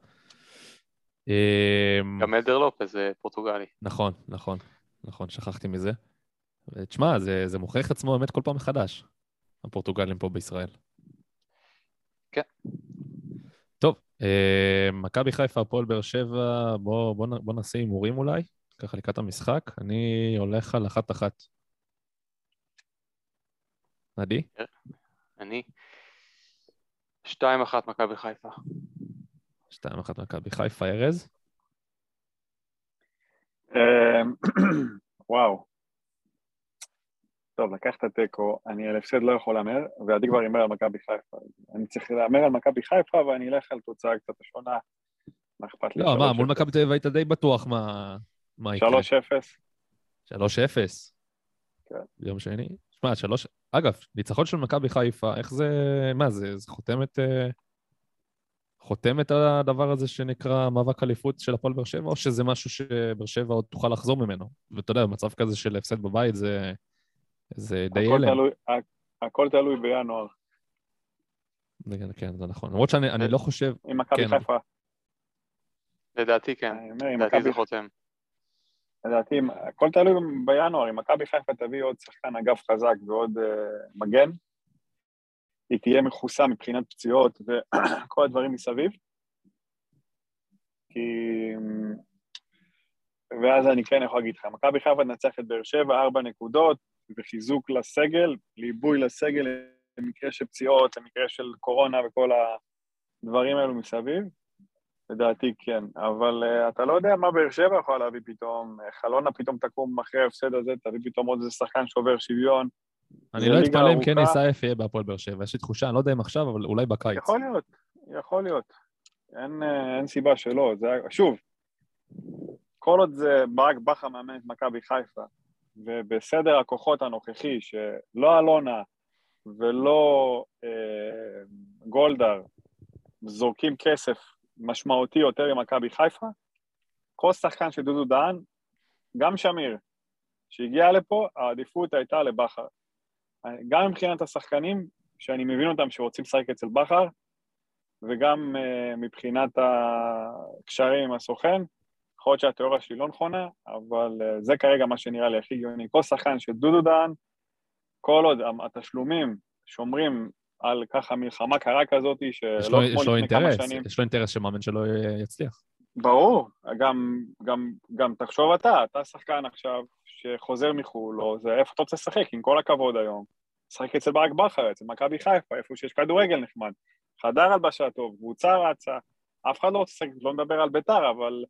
אה, גם אלדר לופז זה פורטוגלי. נכון, נכון, נכון, שכחתי מזה. תשמע, זה, זה מוכיח עצמו באמת כל פעם מחדש, הפורטוגלים פה בישראל. כן. טוב, אה, מכבי חיפה, הפועל באר שבע, בוא, בוא, בוא נעשה הימורים אולי, ככה לקראת המשחק. אני הולך על אחת-אחת. עדי? אני. 2-1 מכבי חיפה. שתיים אחת מכבי חיפה, ארז? אמ, וואו. טוב, לקחת תיקו, אני על הפסד לא יכול להמר, ועדי כבר הימר על מכבי חיפה. אני צריך להמר על מכבי חיפה, ואני אלך על תוצאה קצת שונה. מה אכפת לי? לא, מה, 3-0. מול מכבי תל אביב היית די בטוח מה, יקרה. 3-0. 3-0. כן. ביום שני. שמע, שלוש... אגב, ניצחון של מכבי חיפה, איך זה... מה זה? זה חותמת... אה, חותמת על הדבר הזה שנקרא מאבק אליפות של הפועל באר שבע, או שזה משהו שבאר שבע עוד תוכל לחזור ממנו? ואתה יודע, במצב כזה של הפסד בבית זה, זה די הלם. הכל תלוי בינואר. זה- כן, זה נכון. למרות שאני אני לא חושב... עם מכבי כן. חיפה. לדעתי כן. עם לדעתי זה חותם. לדעתי, אם- הכל תלוי בינואר, אם מכבי חיפה תביא עוד שחקן אגף חזק ועוד uh, מגן, היא תהיה מכוסה מבחינת פציעות וכל הדברים מסביב. כי... ואז אני כן יכול להגיד לך, מכבי חיפה תנצח את באר שבע, ארבע נקודות, וחיזוק לסגל, ליבוי לסגל למקרה של פציעות, למקרה של קורונה וכל הדברים האלו מסביב. לדעתי כן, אבל uh, אתה לא יודע מה באר שבע יכולה להביא פתאום, אה, חלונה פתאום תקום אחרי ההפסד הזה, תביא פתאום עוד איזה שחקן שובר שוויון. אני לא אתפלא אם. קני סייף יהיה בהפועל באר שבע, יש לי תחושה, אני לא יודע אם עכשיו, אבל אולי בקיץ. יכול להיות, יכול להיות. אין, אה, אין סיבה שלא, זה, שוב, כל עוד זה ברק בכר מאמן את מכבי חיפה, ובסדר הכוחות הנוכחי, שלא אלונה ולא אה, גולדהר זורקים כסף משמעותי יותר למכבי חיפה, כל שחקן של דודו דהן, גם שמיר, שהגיע לפה, העדיפות הייתה לבכר. גם מבחינת השחקנים, שאני מבין אותם שרוצים לשחק אצל בכר, וגם uh, מבחינת הקשרים עם הסוכן, יכול להיות שהתיאוריה שלי לא נכונה, אבל uh, זה כרגע מה שנראה לי הכי הגיוני. כל שחקן של דודו דהן, כל עוד התשלומים שומרים על ככה מלחמה קרה כזאת, יש שלא לו, כמו יש לו לפני כמה שנים. יש לו אינטרס שמאמן שלו יצליח. ברור, גם, גם, גם תחשוב אתה, אתה שחקן עכשיו שחוזר מחו"ל, או זה איפה אתה רוצה לשחק, עם כל הכבוד היום. לשחק אצל ברק בכר, אצל מכבי חיפה, איפה שיש כדורגל נחמד. חדר הלבשה טוב, קבוצה רצה, אף אחד לא רוצה לשחק, לא נדבר על ביתר, אבל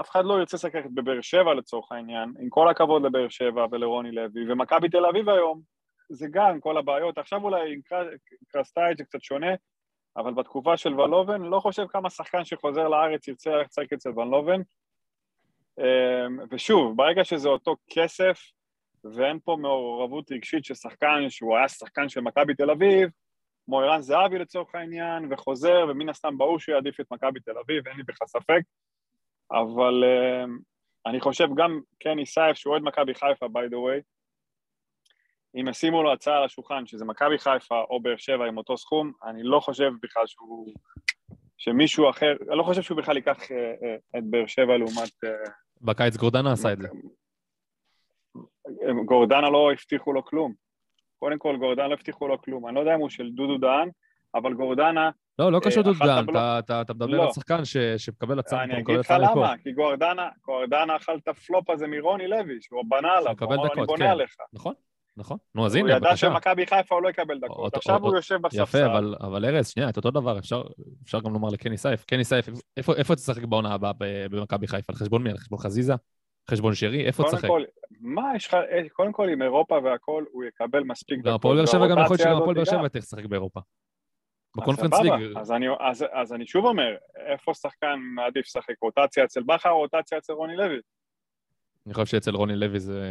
אף אחד לא ירצה לשחק בבאר שבע לצורך העניין, עם כל הכבוד לבאר שבע ולרוני לוי, ומכבי תל אביב היום, זה גם כל הבעיות. עכשיו אולי עם קר- קרסטייץ' זה קצת שונה, אבל בתקופה של ון לובן, לא חושב כמה שחקן שחוזר לארץ ירצה ללכת לשחק אצל ון לובן. אמ, ושוב, ברגע שזה אותו כסף, ואין פה מעורבות רגשית של שחקן שהוא היה שחקן של מכבי תל אביב, כמו ערן זהבי לצורך העניין, וחוזר, ומן הסתם ברור שהוא יעדיף את מכבי תל אביב, אין לי בכלל ספק. אבל אמ, אני חושב גם קני סייף, שהוא אוהד מכבי חיפה, by the way, אם ישימו לו הצעה על השולחן, שזה מכבי חיפה או באר שבע עם אותו סכום, אני לא חושב בכלל שהוא... שמישהו אחר, אני לא חושב שהוא בכלל ייקח אה, אה, את באר שבע לעומת... אה, בקיץ גורדנה עשה את זה. גורדנה לא הבטיחו לו כלום. קודם כל, גורדנה לא הבטיחו לו כלום. אני לא יודע אם הוא של דודו דהן, אבל גורדנה, לא, לא אה, קשור דודן, הבלוק- אתה- מדבר לא. על שחקן שמקבל הצעה, אני אגיד לך. למה, כי גורדנה אכל את הפלופ הזה מרוני לוי, שהוא בנה עליו, הוא אמר, אני בונה כן. עליך. נכון, נכון. נו, אז הוא הנה, ידע בבקשה. שמכבי חיפה הוא לא יקבל דקות. עכשיו הוא יושב בספסל. יפה, אבל, ארז, שנייה, את אותו דבר, אפשר, גם לומר לקני סייף. קני סייף, איפה, תשחק בעונה הבאה במכבי חיפה? על חשבון מי? על חשבון חזיזה? חשבון שרי? איפה קודם תשחק? כל, מה יש לך, אה, קודם כל עם אירופה והכל, הוא יקבל מספיק דקות. הפועל באר שבע גם יכול להיות שגם הפועל באר שבע לשחק באירופה. בקונפרנס ליג, אז אני, אז, אז אני שוב אומר, איפה שחקן מעדיף לשחק? רוטציה אצל בכר או רוטציה אצל רוני לוי? אני חושב שאצל רוני לוי זה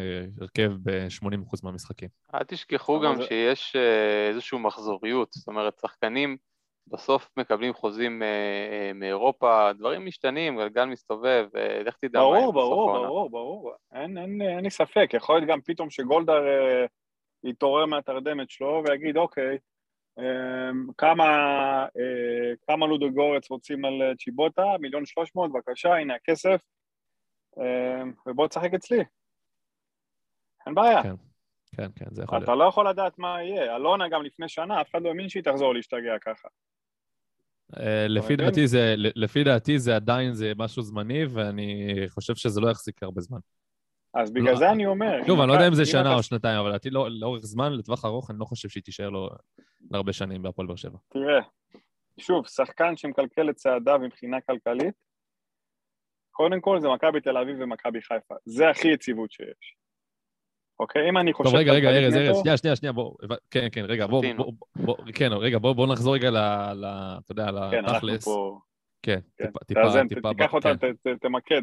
הרכב ב-80% מהמשחקים. אל תשכחו גם זה- שיש אה, איזושהי מחזוריות, זאת אומרת, שחקנים בסוף מקבלים חוזים אה, אה, מאירופה, דברים משתנים, גלגל מסתובב, אה, לך תדע מה יהיה ברור, בסוף ברור, העונה. ברור, ברור. אין, אין, אין לי ספק, יכול להיות גם פתאום שגולדהר אה, יתעורר מהתרדמת שלו ויגיד, אוקיי, כמה, אה, כמה לודו גורץ רוצים על אה, צ'יבוטה? מיליון שלוש מאות, בבקשה, הנה הכסף, אה, ובוא תשחק אצלי. אין בעיה. כן, כן, כן, זה יכול להיות. אתה לא יכול לדעת מה יהיה. אלונה גם לפני שנה, אף אחד לא האמין שהיא תחזור להשתגע ככה. אה, לפי? דעתי זה, לפי דעתי זה עדיין זה משהו זמני, ואני חושב שזה לא יחזיק הרבה זמן. אז בגלל לא, זה אני אומר. שוב, אני לא יודע אם זה שנה אתה- או שנתיים, אבל לדעתי לא- לאורך זמן, לטווח ארוך, אני לא חושב שהיא תישאר לו להרבה שנים בהפועל באר שבע. תראה, שוב, שחקן שמקלקל את צעדיו מבחינה כלכלית, קודם כל זה מכבי תל אביב ומכבי חיפה. זה הכי יציבות שיש. אוקיי? אם אני חושב... טוב, רגע, רגע, ארז, ארז, שנייה, שנייה, שנייה, בוא, כן, כן, רגע, בוא, שתינו. בוא, בוא, כן, רגע, בוא, בוא נחזור רגע ל... אתה יודע, כן, אנחנו לתכלס. פה... כן, כן, טיפה, טיפה, תאזן, טיפה, תיקח אותה, כן. תמקד.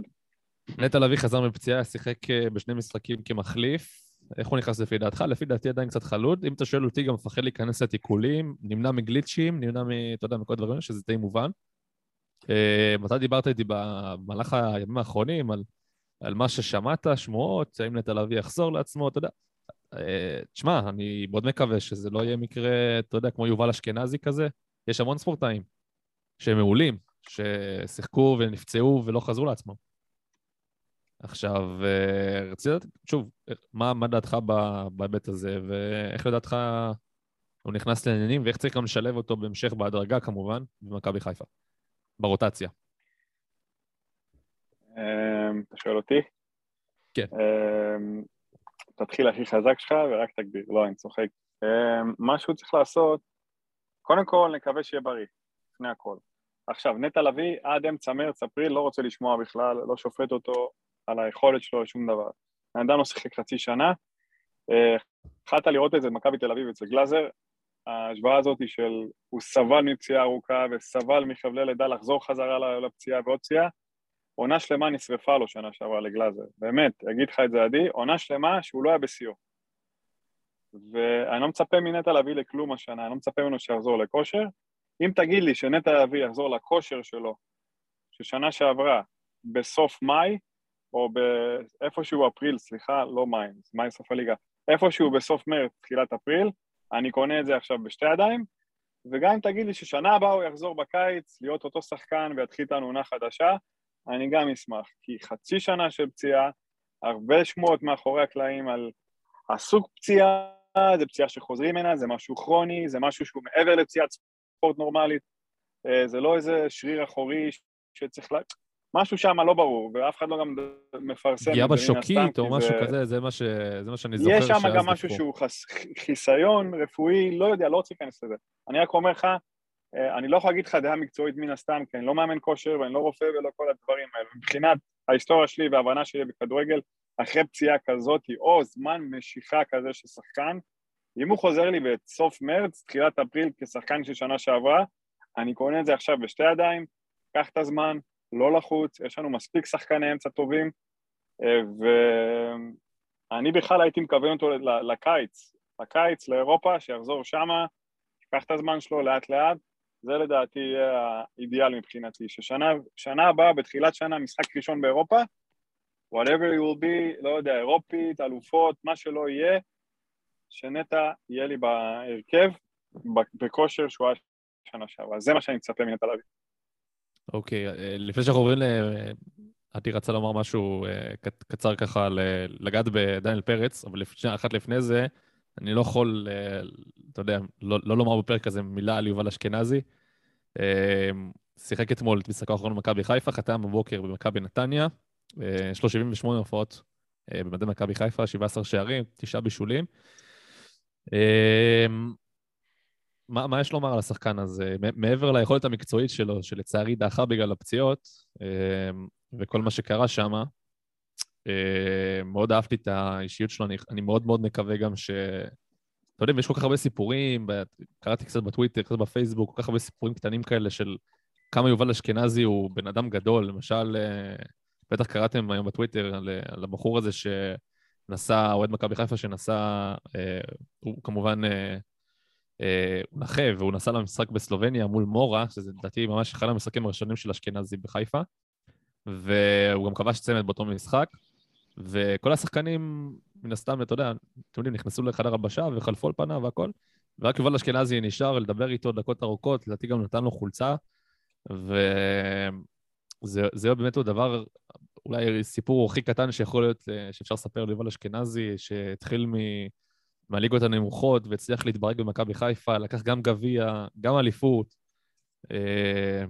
נטע לביא חזר מפציעה, שיחק אה, בשני משחקים כמחליף. איך הוא נכנס לפי דעתך? לפי דעתי עדיין קצת חלוד. אם אתה שואל אותי, גם מפחד להיכנס לתיקולים, נמנע מגליצ'ים, נמנע מ... אתה יודע, מכל הדברים, שזה די מובן. אה, אתה דיברת איתי במהלך הימים האחרונים על, על מה ששמעת, שמועות, האם נטע לביא יחזור לעצמו, אתה יודע. אה, תשמע, אני מאוד מקווה שזה לא יהיה מקרה, אתה יודע, כמו יובל אשכנזי כזה. יש המון ספורטאים שהם מעולים, ששיחקו ונפצעו ולא חזרו לעצמם. עכשיו, אה, רציתי לדעת, שוב, מה, מה דעתך בהיבט הזה, ואיך לדעתך הוא נכנס לעניינים, ואיך צריך גם לשלב אותו בהמשך בהדרגה, כמובן, במכבי חיפה, ברוטציה. אמ, אתה שואל אותי? כן. אמ, תתחיל הכי חזק שלך ורק תגביר. לא, אני צוחק. אמ, מה שהוא צריך לעשות, קודם כל נקווה שיהיה בריא, לפני הכל. עכשיו, נטע לביא עד אמצע מרץ, אפריל, לא רוצה לשמוע בכלל, לא שופט אותו על היכולת שלו, שום דבר. הבן אדם לא שיחק חצי שנה. אה, התחלת לראות את זה במכבי תל אביב אצל גלאזר, ההשוואה הזאת היא של הוא סבל מפציעה ארוכה וסבל מחבלי לידה לחזור חזרה לפציעה ועוד פציעה, עונה שלמה נשרפה לו שנה שעברה לגלאזר, באמת, אגיד לך את זה עדי, עונה שלמה שהוא לא היה בשיאו. ואני לא מצפה מנטע להביא לכלום השנה, אני לא מצפה ממנו שיחזור לכושר. אם תגיד לי שנטע להביא יחזור לכושר שלו, ששנה שעברה, בסוף מאי, או באיפשהו אפריל, סליחה, לא מאי, מאי סוף הליגה, איפשהו בסוף מרץ, תחילת אפריל, אני קונה את זה עכשיו בשתי ידיים, וגם אם תגיד לי ששנה הבאה הוא יחזור בקיץ להיות אותו שחקן ויתחיל איתנו עונה חדשה, אני גם אשמח, כי חצי שנה של פציעה, הרבה שמועות מאחורי הקלעים על הסוג פציעה, זה פציעה שחוזרים ממנה, זה משהו כרוני, זה משהו שהוא מעבר לפציעת ספורט נורמלית, אה, זה לא איזה שריר אחורי שצריך לה... משהו שם לא ברור, ואף אחד לא גם מפרסם פגיעה בשוקית או משהו זה- כזה, זה מה ש- זה מה שאני זוכר יש שם שאז גם משהו דיווחו. שהוא חס... חיסיון רפואי, לא יודע, לא רוצה להיכנס לזה. אני רק אומר לך, אה, אני לא יכול להגיד לך דעה מקצועית מן הסתם, כי אני לא מאמן כושר ואני לא רופא ולא כל הדברים האלה. מבחינת ההיסטוריה שלי וההבנה שלי בכדורגל, אחרי פציעה כזאת, או זמן משיכה כזה של שחקן, אם הוא חוזר לי בסוף מרץ, תחילת אפריל, כשחקן של שנה שעברה, אני קונה את זה עכשיו בשתי ידיים, קח את הזמן, לא לחוץ, יש לנו מספיק שחקני אמצע טובים, אה, ואני בכלל הייתי מכוון אותו לקיץ, לקיץ, לאירופה, שיחזור שמה, ייקח את הזמן שלו לאט לאט, זה לדעתי יהיה האידיאל מבחינתי, ששנה שנה הבאה, בתחילת שנה, משחק ראשון באירופה, whatever it will be, לא יודע, אירופית, אלופות, מה שלא יהיה, שנטע יהיה לי בהרכב, בכושר שהוא היה שנה שעברה, זה מה שאני מצפה מנטע לביא. אוקיי, אה, לפני שאנחנו עוברים ל... עדי רצה לומר משהו אה, קצר ככה, לגעת בדניאל פרץ, אבל לפני, אחת לפני זה, אני לא יכול, אה, אתה יודע, לא, לא לומר בפרק הזה מילה על יובל אשכנזי. שיחק אתמול את משחקו האחרון במכבי חיפה, חתם בבוקר במכבי נתניה, יש לו 78 הופעות במדי מכבי חיפה, 17 שערים, תשעה בישולים. אה, מה, מה יש לומר על השחקן הזה? מעבר ליכולת המקצועית שלו, שלצערי דעכה בגלל הפציעות, אה, וכל מה שקרה שם, אה, מאוד אהבתי את האישיות שלו, אני, אני מאוד מאוד מקווה גם ש... אתה יודע, יש כל כך הרבה סיפורים, קראתי קצת בטוויטר, קצת בפייסבוק, כל כך הרבה סיפורים קטנים כאלה של כמה יובל אשכנזי הוא בן אדם גדול. למשל, אה, בטח קראתם היום בטוויטר על, אה, על הבחור הזה שנסע, אוהד מכבי חיפה שנסע, אה, הוא כמובן... אה, הוא נכה, והוא נסע למשחק בסלובניה מול מורה, שזה לדעתי ממש אחד המשחקים הראשונים של אשכנזי בחיפה, והוא גם כבש צמד באותו משחק, וכל השחקנים, מן הסתם, אתה יודע, אתם יודעים, נכנסו לחדר הבשה וחלפו על פניו והכל, ורק יובל אשכנזי נשאר לדבר איתו דקות ארוכות, לדעתי גם נתן לו חולצה, וזה באמת הדבר, אולי סיפור הכי קטן שיכול להיות, אה, שאפשר לספר ליובל אשכנזי, שהתחיל מ... מהליגות הנמוכות והצליח להתברג במכבי חיפה, לקח גם גביע, גם אליפות. אה,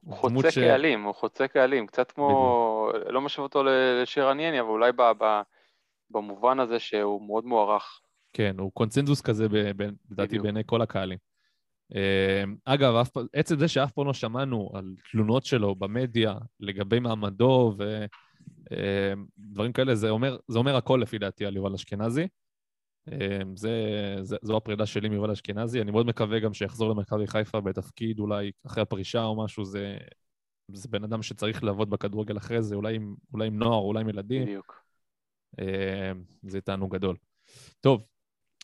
הוא חוצה ש- קהלים, הוא חוצה קהלים, קצת כמו, לא משווה אותו ל- לשרן יני, אבל אולי ב- ב- במובן הזה שהוא מאוד מוערך. כן, הוא קונצנזוס כזה, לדעתי, בדיוק. בעיני כל הקהלים. אה, אגב, אף עצם זה שאף פעם לא שמענו על תלונות שלו במדיה לגבי מעמדו ודברים כאלה, זה אומר, זה אומר הכל לפי דעתי על יובל אשכנזי. אה, זה, זה, זו הפרידה שלי מיובל אשכנזי. אני מאוד מקווה גם שיחזור למכבי חיפה בתפקיד, אולי אחרי הפרישה או משהו, זה, זה בן אדם שצריך לעבוד בכדורגל אחרי זה, אולי עם, אולי עם נוער, אולי עם ילדים. בדיוק. אה, זה תענוג גדול. טוב,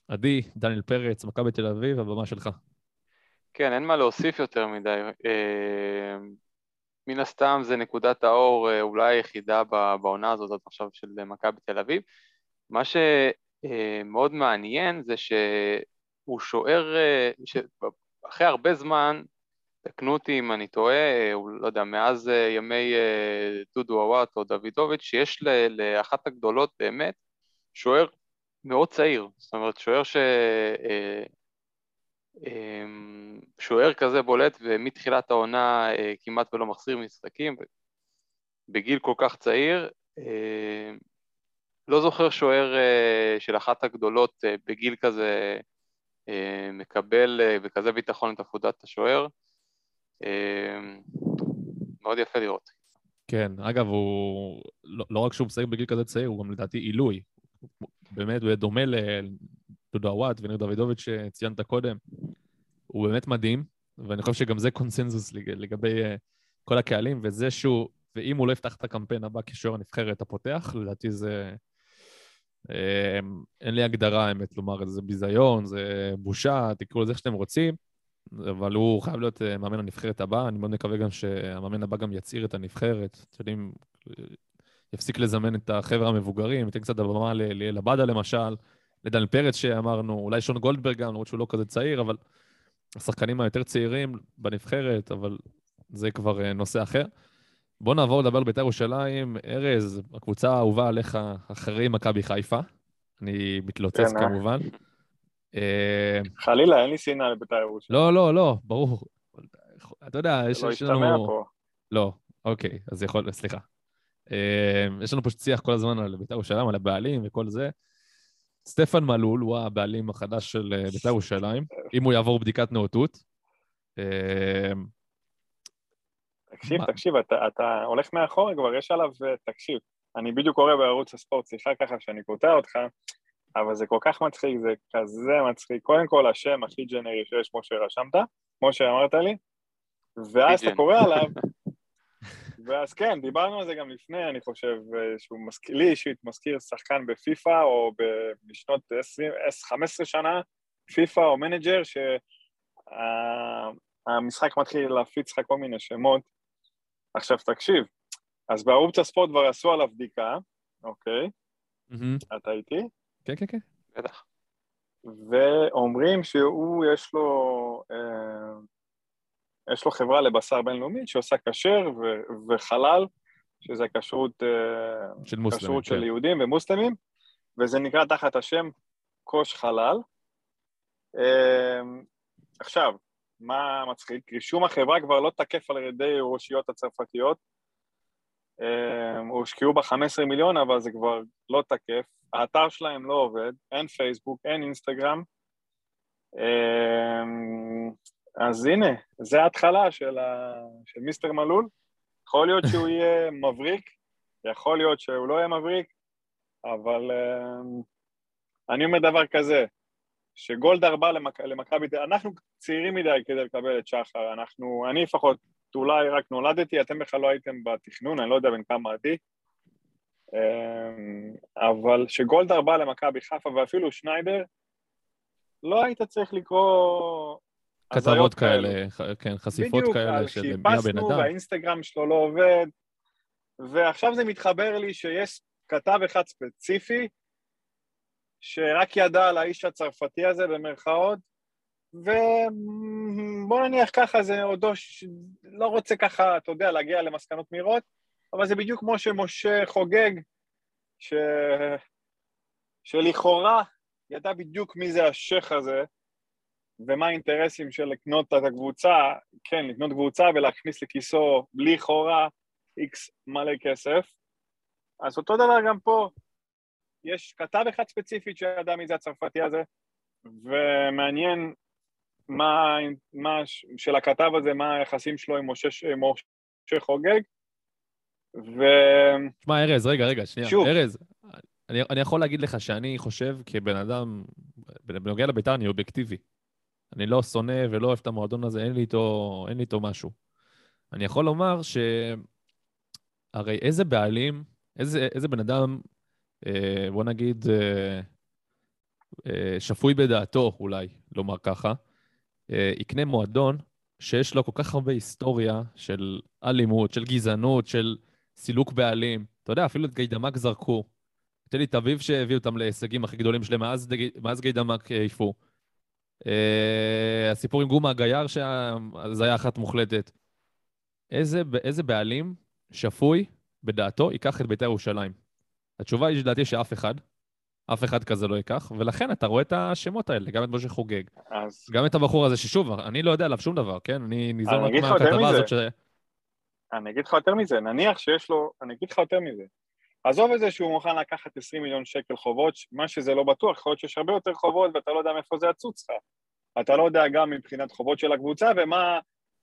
עדי, דניאל פרץ, מכבי תל אביב, הבמה שלך. כן, אין מה להוסיף יותר מדי. אה, מן הסתם זה נקודת האור אה, אולי היחידה בעונה הזאת עד עכשיו של מכבי תל אביב. מה שמאוד מעניין זה שהוא שוער, אה, אחרי הרבה זמן, תקנו אותי אם אני טועה, אה, הוא לא יודע, מאז אה, ימי אה, דודו עוואט או דוידוביץ', שיש לאחת הגדולות באמת שוער מאוד צעיר, זאת אומרת שוער ש... אה, שוער כזה בולט ומתחילת העונה אה, כמעט ולא מחסיר משחקים בגיל כל כך צעיר אה, לא זוכר שוער אה, של אחת הגדולות אה, בגיל כזה אה, מקבל בכזה ביטחון את עבודת השוער מאוד יפה לראות. כן, אגב, הוא... לא, לא רק שהוא משחק בגיל כזה צעיר, הוא גם לדעתי עילוי. באמת, הוא דומה לדודו עוואט וניר דוידוביץ' שציינת קודם. הוא באמת מדהים, ואני חושב שגם זה קונסנזוס לג- לגבי כל הקהלים, וזה שהוא, ואם הוא לא יפתח את הקמפיין הבא כשוער הנבחרת הפותח, לדעתי זה... אה, אין לי הגדרה, האמת, לומר זה, ביזיון, זה בושה, תקראו לזה איך שאתם רוצים, אבל הוא חייב להיות אה, מאמן הנבחרת הבא, אני מאוד מקווה גם שהמאמן הבא גם יצעיר את הנבחרת, אתם יודעים, יפסיק לזמן את החבר'ה המבוגרים, ייתן קצת הבמה לבאדה למשל, לדן פרץ שאמרנו, אולי שון גולדברג גם, למרות שהוא לא כזה צעיר, אבל השחקנים היותר צעירים בנבחרת, אבל זה כבר אה, נושא אחר. בואו נעבור לדבר על בית"ר ירושלים. ארז, הקבוצה האהובה עליך אחרי מכבי חיפה. אני מתלוצץ כן, אה? כמובן. אה, חלילה, אין לי שנאה לבית"ר ירושלים. לא, לא, לא, ברור. אתה יודע, יש לא יש ישתמע לנו... פה. לא, אוקיי, אז יכול, סליחה. אה, יש לנו פשוט שיח כל הזמן על בית"ר ירושלים, על הבעלים וכל זה. סטפן מלול הוא הבעלים החדש של בית"ר ירושלים, אם הוא יעבור בדיקת נאותות. אה, תקשיב, מה? תקשיב, אתה, אתה הולך מאחורה כבר, יש עליו, אה, תקשיב. אני בדיוק קורא בערוץ הספורט, סליחה ככה שאני קוטע אותך, אבל זה כל כך מצחיק, זה כזה מצחיק. קודם כל, השם הכי ג'נרי שיש, כמו שרשמת, כמו שאמרת לי, ואז אתה. קורא עליו, ואז כן, דיברנו על זה גם לפני, אני חושב, אה, שהוא מזכיר, לי אישית מזכיר שחקן בפיפא, או בשנות 20, 15 שנה, פיפא או מנג'ר, שהמשחק מתחיל להפיץ לך כל מיני שמות. עכשיו תקשיב, אז בערוץ הספורט כבר עשו עליו בדיקה, אוקיי, מהמם. אתה איתי? כן, כן, כן. בטח. ואומרים שהוא, יש לו, אה, יש לו חברה לבשר בינלאומית שעושה כשר ו- וחלל, שזה כשרות, אה, של מוסלמים, כשרות של כן. יהודים ומוסלמים, וזה נקרא תחת השם קוש חלל. אה, עכשיו, מה מצחיק? רישום החברה כבר לא תקף על ידי אושיות הצרפתיות. אה, הושקעו בה 15 מיליון, אבל זה כבר לא תקף. האתר שלהם לא עובד, אין פייסבוק, אין אינסטגרם. אה, אז הנה, זה ההתחלה של, ה... של מיסטר מלול. יכול להיות שהוא יהיה מבריק, יכול להיות שהוא לא יהיה מבריק, אבל אה, אני אומר דבר כזה, שגולדהר בא למכ... למכבי, תל- אנחנו צעירים מדי כדי לקבל את שחר, אנחנו, אני לפחות אולי רק נולדתי, אתם בכלל לא הייתם בתכנון, אני לא יודע בן כמה עדי, אמ, אבל שגולדהר בא למכבי חיפה ואפילו שניידר, לא היית צריך לקרוא כתבות כאלה, ח- כן, חשיפות בדיוק, כאלה של מי הבן חיפשנו אדם. והאינסטגרם שלו לא עובד, ועכשיו זה מתחבר לי שיש כתב אחד ספציפי שרק ידע על האיש הצרפתי הזה במרכאות, ובוא נניח ככה, זה עוד לא, לא רוצה ככה, אתה יודע, להגיע למסקנות מהירות, אבל זה בדיוק כמו שמשה חוגג, ש... שלכאורה ידע בדיוק מי זה השייח הזה, ומה האינטרסים של לקנות את הקבוצה, כן, לקנות קבוצה ולהכניס לכיסו לכאורה איקס מלא כסף. אז אותו דבר גם פה, יש כתב אחד ספציפית שידע מי זה הצרפתי הזה, ומעניין מה, מה של הכתב הזה, מה היחסים שלו עם משה, משה חוגג, ו... שמע, ארז, רגע, רגע, שנייה. שוב. ארז, אני, אני יכול להגיד לך שאני חושב כבן אדם, בנוגע לבית"ר אני אובייקטיבי. אני לא שונא ולא אוהב את המועדון הזה, אין לי איתו, אין לי איתו משהו. אני יכול לומר ש... הרי איזה בעלים, איזה, איזה בן אדם, בוא נגיד, אה, אה, שפוי בדעתו אולי, לומר ככה, אה, יקנה מועדון שיש לו כל כך הרבה היסטוריה של אלימות, של גזענות, של סילוק בעלים. אתה יודע, אפילו את גיידמק זרקו. תן לי את אביב שהביא אותם להישגים הכי גדולים שלהם מאז, מאז גיידמק העיפו. אה, הסיפור עם גומה הגייר, שזה היה אחת מוחלטת. איזה, איזה בעלים שפוי בדעתו ייקח את בית"ר ירושלים? התשובה היא לדעתי שאף אחד, אף אחד כזה לא ייקח, ולכן אתה רואה את השמות האלה, גם את משה חוגג, אז גם את הבחור הזה, ששוב, אני לא יודע עליו שום דבר, כן? אני ניזון אני רק מהכתבה. הזאת ש... אני אגיד לך יותר מזה, נניח שיש לו, אני אגיד לך יותר מזה. עזוב את זה שהוא מוכן לקחת 20 מיליון שקל חובות, מה שזה לא בטוח, יכול להיות שיש הרבה יותר חובות ואתה לא יודע מאיפה זה יצוץ לך. אתה לא יודע גם מבחינת חובות של הקבוצה ומה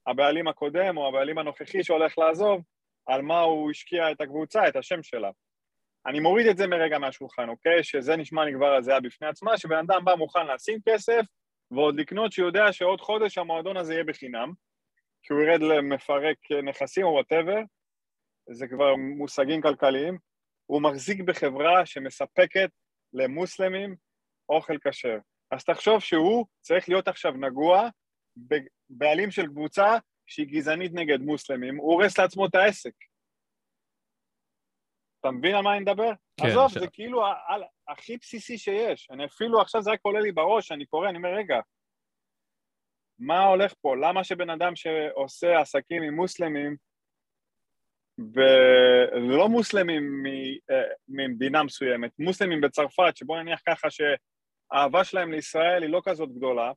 הבעלים הקודם או הבעלים הנוכחי שהולך לעזוב, על מה הוא השקיע את הקבוצה, את השם שלה. אני מוריד את זה מרגע מהשולחן, אוקיי? שזה נשמע לי כבר הזיה בפני עצמה, שבן אדם בא מוכן לשים כסף ועוד לקנות שיודע שעוד חודש המועדון הזה יהיה בחינם, כי הוא ירד למפרק נכסים או וואטאבר, זה כבר מושגים כלכליים, הוא מחזיק בחברה שמספקת למוסלמים אוכל כשר. אז תחשוב שהוא צריך להיות עכשיו נגוע בבעלים של קבוצה שהיא גזענית נגד מוסלמים, הוא הורס לעצמו את העסק. אתה מבין על מה אני מדבר? כן, עזוב, ש- זה כאילו ה- הכי בסיסי שיש. אני אפילו, עכשיו זה רק עולה לי בראש, אני קורא, אני אומר, רגע, מה הולך פה? למה שבן אדם שעושה עסקים עם מוסלמים, ולא מוסלמים מ- אה, ממדינה מסוימת, מוסלמים בצרפת, שבוא נניח ככה שהאהבה שלהם לישראל היא לא כזאת גדולה,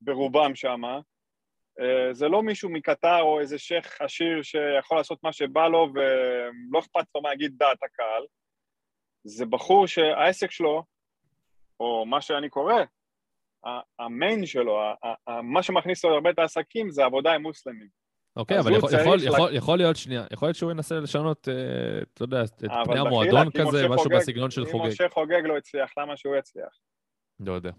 ברובם שמה, זה לא מישהו מקטר או איזה שייח' עשיר שיכול לעשות מה שבא לו ולא אכפת לו מה יגיד דעת הקהל. זה בחור שהעסק שלו, או מה שאני קורא, המיין שלו, מה שמכניס לו הרבה את העסקים זה עבודה עם מוסלמים. אוקיי, אבל יכול- יכול- לק- יכול- יכול להיות, שנייה, יכול להיות שהוא ינסה לשנות, אה, אתה יודע, את פני המועדון כזה, משה משהו חוגג- בסגנון של חוגג. אם משה חוגג לא הצליח, למה שהוא יצליח? לא יודע.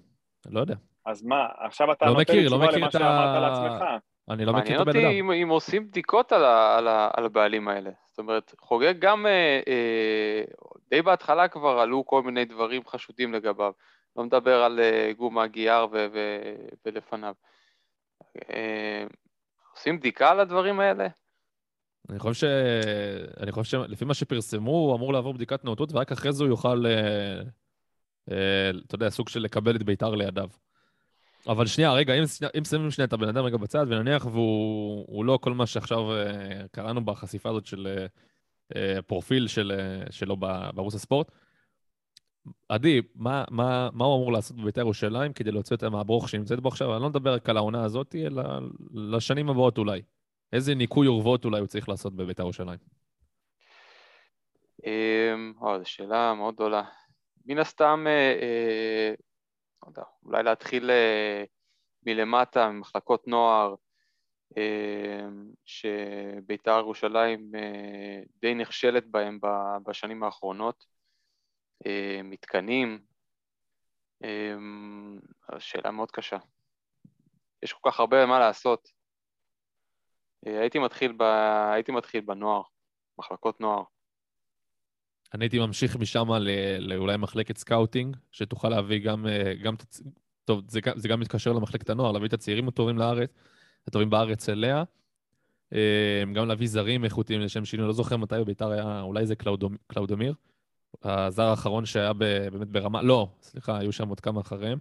לא יודע. אז מה, עכשיו אתה לא נותן מכיר, לא תשובה מכיר למה את שאמרת ה- לעצמך. אני לא מכיר מעניין את הבן אותי אדם. אם, אם עושים בדיקות על, ה, על, ה, על הבעלים האלה. זאת אומרת, חוגג גם, אה, אה, די בהתחלה כבר עלו כל מיני דברים חשודים לגביו. לא מדבר על אה, גומה גיאר ו, ו, ולפניו. אה, עושים בדיקה על הדברים האלה? אני חושב ש... אני חושב שלפי מה שפרסמו, הוא אמור לעבור בדיקת נאותות, ורק אחרי זה הוא יוכל, אה, אתה יודע, סוג של לקבל את ביתר לידיו. אבל שנייה, רגע, אם, אם שמים שנייה את הבן אדם רגע בצד, ונניח והוא הוא לא כל מה שעכשיו אה, קראנו בחשיפה הזאת של אה, אה, פרופיל של, אה, שלו בערוץ הספורט, עדי, מה, מה, מה הוא אמור לעשות בביתר ירושלים כדי להוציא אותה מהברוך שהיא נמצאת בו עכשיו? אני לא מדבר רק על העונה הזאת, אלא לשנים הבאות אולי. איזה ניקוי אורוות אולי הוא צריך לעשות בביתר ירושלים? אה, זו שאלה מאוד גדולה. מן הסתם, אה, אה, לא יודע, אולי להתחיל אה, מלמטה, ממחלקות נוער, אה, שבית"ר ירושלים אה, די נכשלת בהם בשנים האחרונות. אה, מתקנים, אה, שאלה מאוד קשה. יש כל כך הרבה מה לעשות. אה, הייתי מתחיל, ב... הייתי מתחיל בנוער, מחלקות נוער. אני הייתי ממשיך משם לאולי מחלקת סקאוטינג, שתוכל להביא גם, אה, גם טוב, זה, זה גם מתקשר למחלקת הנוער, להביא את הצעירים הטובים לארץ, הטובים בארץ אליה, אה, גם להביא זרים איכותיים לשם שינוי, לא זוכר מתי בביתר היה, אולי זה קלאודמיר, הזר האחרון שהיה ב, באמת ברמה, לא, סליחה, היו שם עוד כמה אחריהם.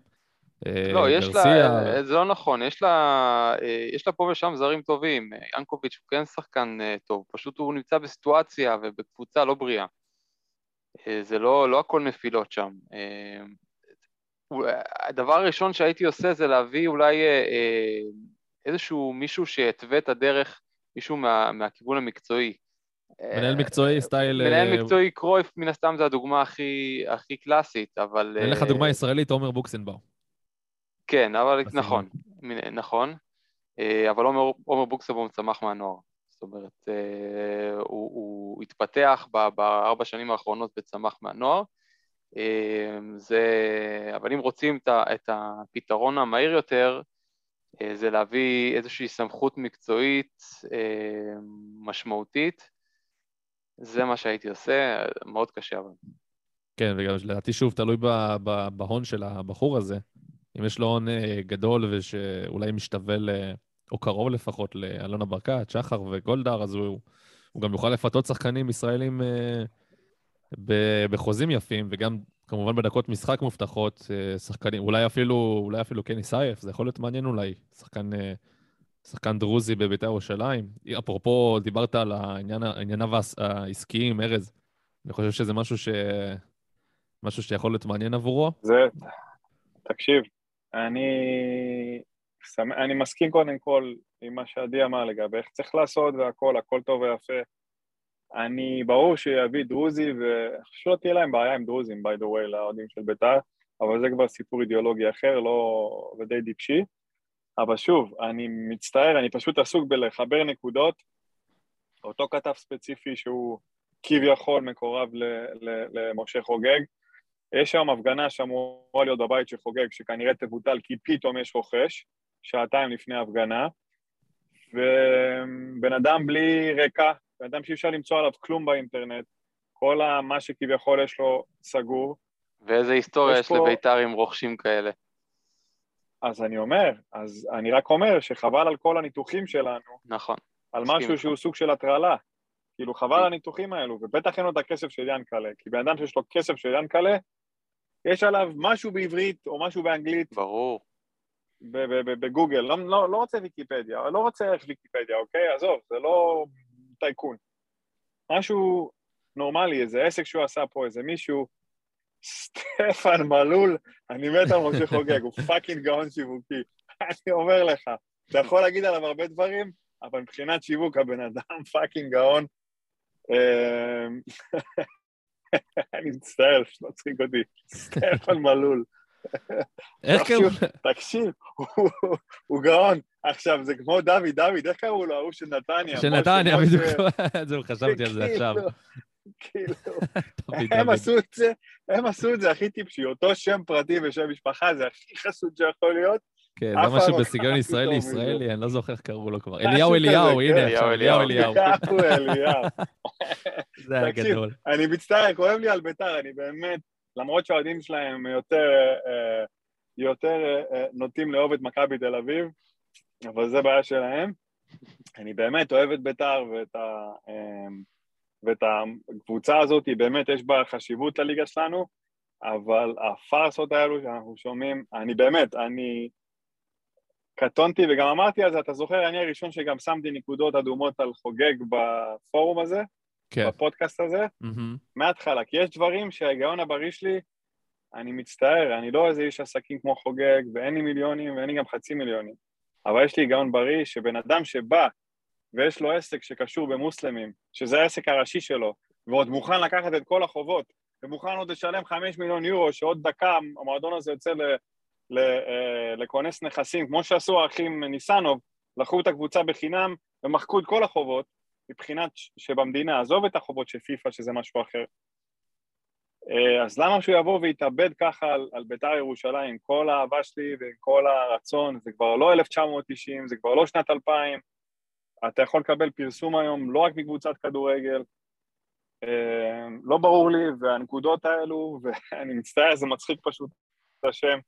אה, לא, יש לה, זה לא נכון, יש לה, יש לה פה ושם זרים טובים. ינקוביץ' הוא כן שחקן טוב, פשוט הוא נמצא בסיטואציה ובקבוצה לא בריאה. אה, זה לא, לא הכל נפילות שם. אה, הדבר הראשון שהייתי עושה זה להביא אולי אה, איזשהו מישהו שיתווה את הדרך, מישהו מה, מהכיוון המקצועי. מנהל מקצועי, סטייל... מנהל מקצועי קרויף, מן הסתם זה הדוגמה הכי, הכי קלאסית, אבל... אין לך דוגמה ישראלית, עומר בוקסנבאום. כן, אבל. נכון, נכון, אבל עומר, עומר בוקסבום צמח מהנוער, אומרת, אה, הוא, הוא התפתח בארבע שנים האחרונות וצמח מהנוער, אה, זה, אבל אם רוצים את הפתרון המהיר יותר, אה, זה להביא איזושהי סמכות מקצועית משמעותית, זה מה שהייתי עושה, מאוד קשה אבל. כן, וגם לדעתי שוב תלוי בהון של הבחור הזה. אם יש לו הון גדול ושאולי משתווה, ל- או קרוב לפחות, לאלונה ברקת, שחר וגולדהר, אז הוא, הוא גם יוכל לפתות שחקנים ישראלים אה, ב- בחוזים יפים, וגם כמובן בדקות משחק מובטחות, אה, שחקנים, אולי אפילו, אולי אפילו קני סייף, זה יכול להיות מעניין אולי, שחקן, אה, שחקן דרוזי בבית"ר ירושלים. אפרופו, דיברת על ענייניו העס- העסקיים, ארז. אני חושב שזה משהו ש... משהו שיכול להיות מעניין עבורו. זה, תקשיב, אני, אני מסכים קודם כל עם מה שעדי אמר לגבי איך צריך לעשות והכל, הכל טוב ויפה. אני, ברור שיביא דרוזי, ושלא תהיה להם בעיה עם דרוזים, by the way, לאוהדים של בית"ר, אבל זה כבר סיפור אידיאולוגי אחר, לא... ודי טיפשי. אבל שוב, אני מצטער, אני פשוט עסוק בלחבר נקודות. אותו כתב ספציפי שהוא כביכול מקורב למשה חוגג. יש היום הפגנה שאמורה להיות בבית של חוגג, שכנראה תבוטל כי פתאום יש רוכש, שעתיים לפני ההפגנה, ובן אדם בלי רקע, בן אדם שאי אפשר למצוא עליו כלום באינטרנט, כל ה- מה שכביכול יש לו סגור, ואיזה היסטוריה יש יש פה- לביתר עם רוכשים כאלה. אז אני אומר, אז אני רק אומר שחבל על כל הניתוחים שלנו, נכון. על משהו. שהוא סוג של הטרלה. כאילו, חבל על הניתוחים האלו, ובטח אין לו את הכסף של ינקלה, כי בן אדם שיש לו כסף של ינקלה, יש עליו משהו בעברית או משהו באנגלית ברור. בגוגל, לא, לא, לא רוצה ויקיפדיה, לא רוצה ערך ויקיפדיה, אוקיי? עזוב, זה לא טייקון. משהו נורמלי, איזה עסק שהוא עשה פה, איזה מישהו, סטפן מלול, אני מת על משה חוגג, הוא fucking גאון שיווקי. אני אומר לך, אתה יכול להגיד עליו הרבה דברים, אבל מבחינת שיווק הבן אדם fucking גאון. אמ, אני מצטער, זה מצחיק אותי. סטפן מלול. איך קראו? תקשיב, הוא- גאון. עכשיו, זה כמו דוד, דוד, איך קראו לו? ההוא של נתניה. של נתניה. בדיוק, זהו, חשבתי על זה עכשיו. כאילו, הם. עשו את זה, הם עשו את זה הכי טיפשי, אותו שם פרטי ושם משפחה, זה הכי חסוד שיכול להיות. כן, זה משהו לא בסגנון קראתי ישראלי. ישראלי, אני לא זוכר איך קראו לו כבר. אליהו אליהו, כן. הנה עכשיו, אליהו אליהו אליהו. אליהו. זה היה תקשיב, גדול. אני מצטער, כואב לי על ביתר, אני באמת, למרות שהאוהדים שלהם יותר, אה, יותר אה, נוטים לאהוב את מכבי תל אביב, אבל זה בעיה שלהם. אני באמת אוהב את ביתר ואת, ה, אה, ואת הקבוצה הזאת, באמת יש בה חשיבות לליגה שלנו, אבל הפארסות האלו שאנחנו שומעים, אני באמת, אני קטונתי וגם אמרתי על זה, אתה זוכר, אני הראשון שגם שמתי נקודות אדומות על חוגג בפורום הזה, כן. בפודקאסט הזה, מהמם. מההתחלה, כי יש דברים שההיגיון הבריא שלי, אני מצטער, אני לא איזה איש עסקים כמו חוגג, ואין לי מיליונים ואין לי גם חצי מיליונים, אבל יש לי היגיון בריא שבן אדם שבא ויש לו עסק שקשור במוסלמים, שזה העסק הראשי שלו, ועוד מוכן לקחת את כל החובות, ומוכן עוד לשלם חמש מיליון יורו, שעוד דקה המועדון הזה יוצא ל, ל, אה, לכונס נכסים, כמו שעשו האחים ניסנוב, לקחו את הקבוצה בחינם ומחקו את כל החובות, מבחינת שבמדינה, עזוב את החובות של פיפ"א, שזה משהו אחר. אה, אז למה שהוא יבוא ויתאבד ככה על, על בית"ר ירושלים, עם כל האהבה שלי ועם כל הרצון, זה כבר לא 1990, זה כבר לא שנת 2000, אתה יכול לקבל פרסום היום לא רק מקבוצת כדורגל, אה, לא ברור לי, והנקודות האלו, ואני מצטער, זה מצחיק פשוט את השם.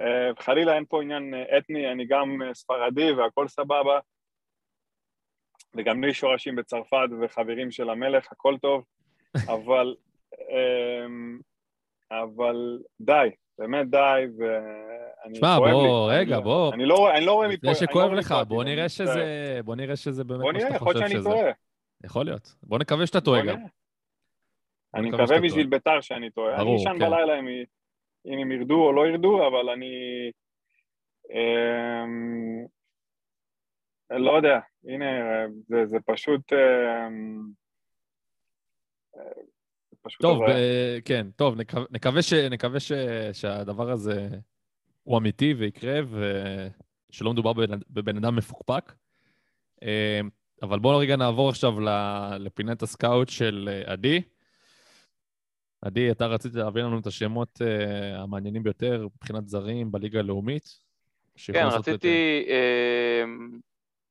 אה, חלילה אין פה עניין אתני, אני גם ספרדי והכל סבבה, וגם לי שורשים בצרפת וחברים של המלך, הכל טוב, אבל, אמ, אבל די, באמת די, ואני שמע, כואב בוא, לי. רגע, אני- בוא. אני לא אני לא רואה מפה... לפני אני לא שכואב לך, בוא נראה אני. שזה, בוא נראה שזה באמת בוא מה נראה, שאתה יכול להיות חושב שאני שזה. טועה. יכול להיות. בוא נקווה שאתה טועה בוא גם. נראה. בוא אני מקווה בשביל. ביתר שאני טועה. אני ברור, אשן כן. בלילה אם הם ירדו או לא ירדו, אבל אני... לא יודע, הנה, זה, זה פשוט... אמ, זה פשוט טוב. ב- כן, טוב, נקווה- נקווה ש- נקווה ש- שהדבר הזה הוא אמיתי ויקרה, ושלא מדובר בבן- בבן אדם מפוקפק. אה, אבל בואו רגע נעבור עכשיו ל- לפינת הסקאוט של אה, עדי. עדי, אתה רצית להביא לנו את השמות אה, המעניינים ביותר מבחינת זרים בליגה הלאומית. כן, את- רציתי אה,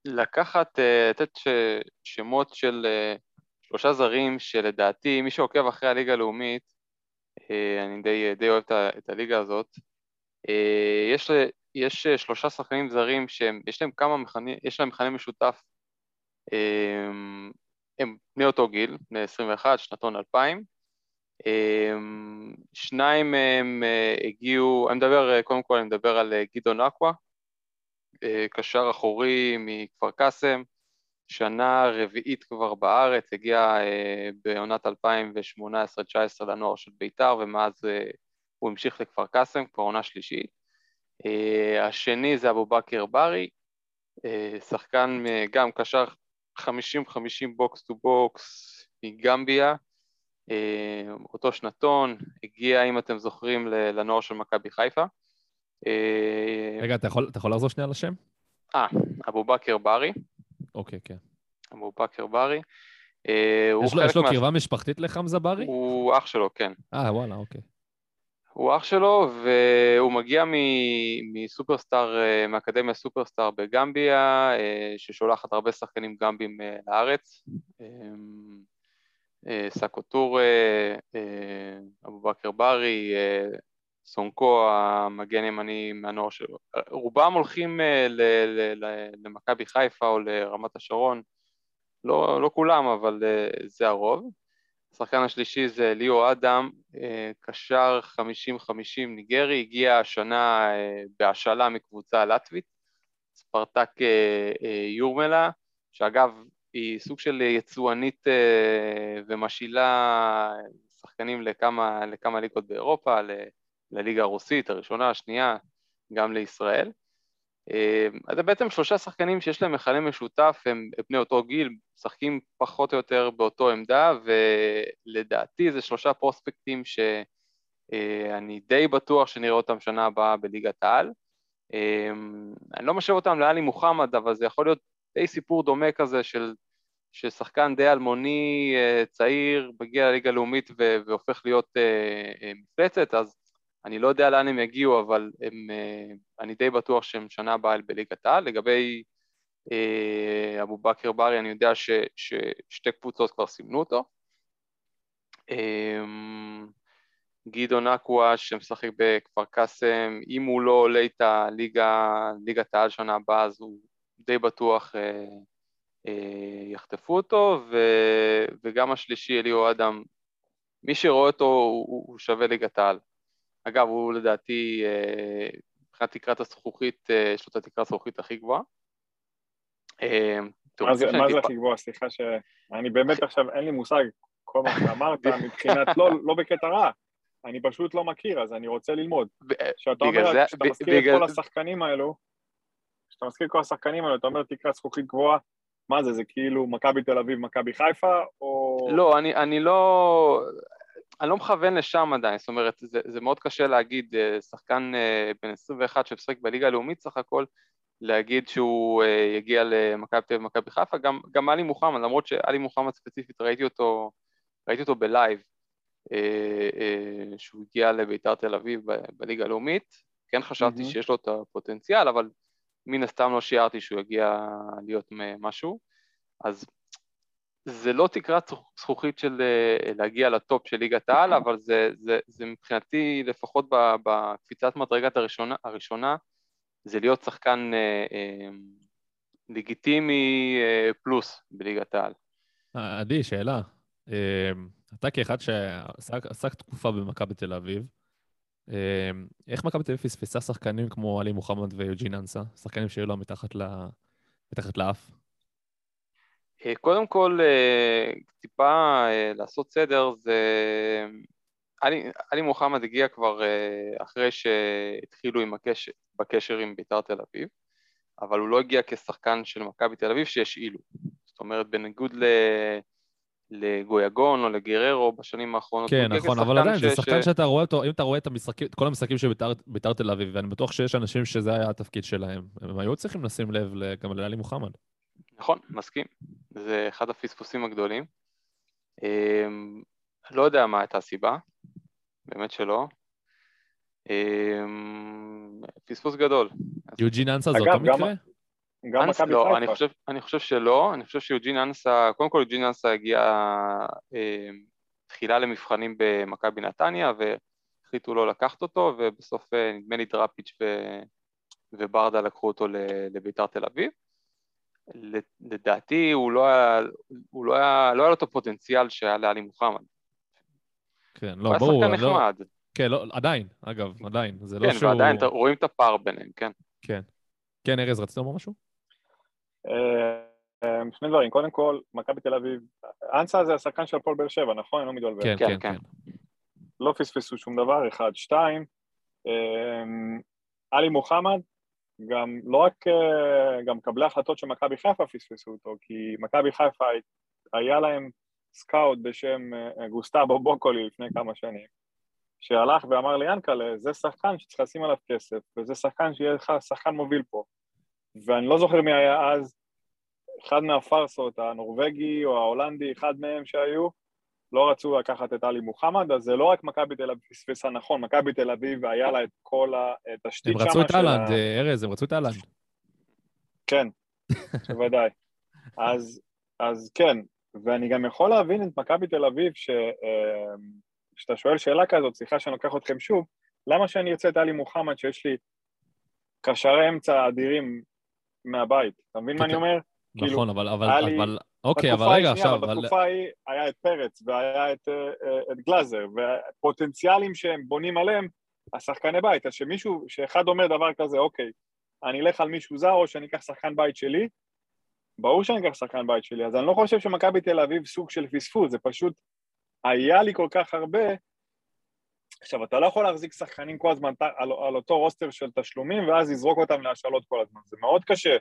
לקחת, אה, לתת ש- שמות של אה, שלושה זרים שלדעתי, מי שעוקב אחרי הליגה הלאומית, אה, אני די, די אוהב את ה- את הליגה הזאת, יש, יש שלושה שחקנים זרים שיש להם כמה מכנים, יש להם מכנה משותף, הם בני אותו גיל, בני 21, שנתון 2000, אמ, שניים מהם הגיעו, אני מדבר, קודם כל אני מדבר על גדעון אקווה, קשר אחורי מכפר קאסם, שנה רביעית כבר בארץ, הגיע אה, בעונת 2018-2019 לנוער של בית"ר, ומאז אה, הוא המשיך לכפר קאסם, כבר עונה שלישית. אה, השני זה אבו בכר ברי, אה, שחקן אה, גם קשר 50-50 box to box מגמביה, אה, אותו שנתון, הגיע, אם אתם זוכרים, לנוער של מכבי חיפה. אה, רגע, אתה יכול, אתה יכול לחזור שנייה לשם? אה, אבו בכר ברי, אוקיי, כן. אבו בכר ברי. אה, יש לו, יש לו מה- קרבה משפחתית לחמזה ברי? הוא אח שלו, כן. אה, וואלה, אוקיי. הוא אח שלו, והוא מגיע מ- מסופרסטאר, אה, מאקדמיה סופרסטאר בגמביה, ששולחת הרבה שחקנים גמבים לארץ. סאקו טורה, אה, אבו בכר ברי, סונקו המגן ימני מהנוער שלו. רובם הולכים אה, למכבי חיפה או לרמת השרון. לא, לא כולם, אבל אה, זה הרוב. השחקן השלישי זה ליאו אדם, אה, קשר 50-50 ניגרי, הגיע השנה בהשאלה מקבוצה לטבית, ספרטק יורמלה, שאגב היא סוג של יצואנית ומשאילה שחקנים לכמה, לכמה ליגות באירופה, לליגה הרוסית, הראשונה, השנייה, גם לישראל. אה, אז זה בעצם שלושה שחקנים שיש להם מכנה משותף, הם בני אותו גיל, משחקים פחות או יותר באותו עמדה, ולדעתי זה שלושה פרוספקטים שאני די בטוח שנראה אותם שנה הבאה בליגת העל. אה, אני לא משאיר אותם לאלי מוחמד, אבל זה יכול להיות די סיפור דומה כזה של ששחקן די אלמוני, אה, צעיר, מגיע לליגה הלאומית והופך להיות אה, אה, מפלצת, אז אני לא יודע לאן הם יגיעו, אבל הם, אה, אני די בטוח שהם שנה הבאה בליגת העל. לגבי אה, אבו בכר ברי, אני יודע ש, ששתי קבוצות כבר סימנו אותו. אה, גדעון אקווה שמשחק בכפר קאסם, אם הוא לא עולה ליגה, ליגת העל שנה הבאה, אז הוא די בטוח אה, אה, יחטפו אותו, ו, וגם השלישי, אליהו אדם, מי שרואה אותו הוא, הוא שווה ליגת העל. אגב, הוא לדעתי, אה, מבחינת תקרת הזכוכית, אה, יש לו את התקרת הזכוכית הכי גבוהה. אה, מה זה הכי גבוה? סליחה ש... אני באמת עכשיו, אין לי מושג, כל מה שאמרת מבחינת, לא לא בקטע רע, אני פשוט לא מכיר, אז אני רוצה ללמוד. כשאתה אומר, כשאתה מזכיר את כל השחקנים האלו, כשאתה מזכיר את כל השחקנים האלו, אתה אומר תקרת זכוכית גבוהה, מה זה, זה כאילו מכבי תל אביב, מכבי חיפה, או... לא, אני, אני לא... אני לא מכוון לשם עדיין, זאת אומרת, זה, זה מאוד קשה להגיד, אה, שחקן אה, בן 21 שמשחק בליגה הלאומית סך הכל, להגיד שהוא אה, יגיע למכבי תל אביב ומכבי חיפה, גם, גם עלי מוחמד, למרות שעלי מוחמד ספציפית ראיתי אותו, ראיתי אותו בלייב, שהוא הגיע לביתר תל אביב בליגה הלאומית, כן חשבתי מהמם. שיש לו את הפוטנציאל, אבל מן הסתם לא שיערתי שהוא יגיע להיות משהו, אז זה לא תקרת זכ- זכוכית של אה, להגיע לטופ של ליגת העל, אבל זה, זה, זה מבחינתי, לפחות בקפיצת מדרגת הראשונה, הראשונה, זה להיות שחקן אה, אה, לגיטימי אה, פלוס בליגת העל. אה, עדי, שאלה. אה, אתה כאחד שעסק עסק תקופה במכבי תל אביב, אה, איך מכבי תל אביב פספסה שחקנים כמו עלי מוחמד ויוג'ין אנסה? שחקנים שהיו לה מתחת ל- מתחת לאף? אה, קודם כל, אה, טיפה אה, לעשות סדר, זה... עלי, עלי מוחמד הגיע כבר אחרי שהתחילו עם הקשר, בקשר עם בית"ר תל אביב, אבל הוא לא הגיע כשחקן של מכבי תל אביב שהשאילו. זאת אומרת, בניגוד ל... לגויגון או לגררו בשנים האחרונות, כן, נכון, אבל עדיין, זה ש- שחקן ש- שאתה רואה אותו, אם אתה רואה את המשחקים, את כל המשחקים של בית"ר- בית"ר תל אביב, ואני בטוח שיש אנשים שזה היה התפקיד שלהם, הם היו צריכים לשים לב גם לעלי מוחמד. נכון, מסכים. זה אחד הפספוסים הגדולים. אמ, לא יודע מה הייתה הסיבה, באמת שלא. אמ, פספוס גדול. יוג'ין אנסה זה אגב, אותו גם- מקרה? גם אנס, מכבי לא, אני. חושב, אני חושב שלא, אני חושב שיוג'ין אנסה, קודם כל יוג'ין אנסה הגיע אה, תחילה למבחנים במכבי נתניה והחליטו לא לקחת אותו ובסוף אה, נדמה לי דראפיץ' ו, וברדה לקחו אותו לביתר תל אביב. ל- לדעתי הוא לא היה, הוא לא היה, לא היה לו את הפוטנציאל שהיה לעלי מוחמד. כן, הוא לא, היה ברור. שחקן לא- נחמד, כן, לא, עדיין, אגב, עדיין. זה לא כן, שהוא... ועדיין אתה- רואים את הפער ביניהם, כן. כן. כן, ארז, רצית לומר משהו? אה, אה, שני דברים, קודם כל, מכבי תל אביב, אנסה זה השחקן של הפועל באר שבע, נכון? אני לא מתבלבל. כן, כן, כן, כן. כן. לא פספסו שום דבר, אחד. שתיים, אמ, עלי מוחמד, גם לא רק, אה, גם מקבלי החלטות של מכבי חיפה פספסו אותו, כי מכבי חיפה היה להם סקאוט בשם אה, גוסטבו בוקולי לפני כמה שנים, שהלך ואמר לי, ינקלה, זה שחקן שצריך לשים עליו כסף, וזה שחקן שיהיה לך שחקן מוביל פה. ואני לא זוכר מי היה אז, אחד מהפארסות, הנורבגי או ההולנדי, אחד מהם שהיו, לא רצו לקחת את עלי מוחמד, אז זה לא רק מכבי תל אביב פספסה נכון, מכבי תל אביב היה לה את כל התשתית הם שם. רצו את אהלנד, אה, ארז, הם רצו את אהלנד. כן, בוודאי. אז, אז כן, ואני גם יכול להבין את מכבי תל אביב, אה, כשאתה שואל שאלה כזאת, סליחה שאני לוקח אתכם שוב, למה שאני ארצה את עלי מוחמד שיש לי קשרי אמצע אדירים מהבית? אתה מבין מה אני אומר? כאילו, נכון, אבל, אבל, לי- אבל, אוקיי, אבל רגע, עכשיו, אבל אבל... בתקופה ההיא היה את פרץ והיה את, אה, אה, את גלאזר, והפוטנציאלים שהם בונים עליהם, השחקני בית, אז שמישהו, שאחד אומר דבר כזה, אוקיי, אני אלך על מישהו זר או שאני אקח שחקן בית שלי, ברור שאני אקח שחקן בית שלי, אז אני לא חושב שמכבי תל אביב סוג של פספוס, זה פשוט היה לי כל כך הרבה. עכשיו, אתה לא יכול להחזיק שחקנים כל הזמן על, על אותו רוסטר של תשלומים ואז לזרוק אותם להשאלות כל הזמן, זה מאוד קשה.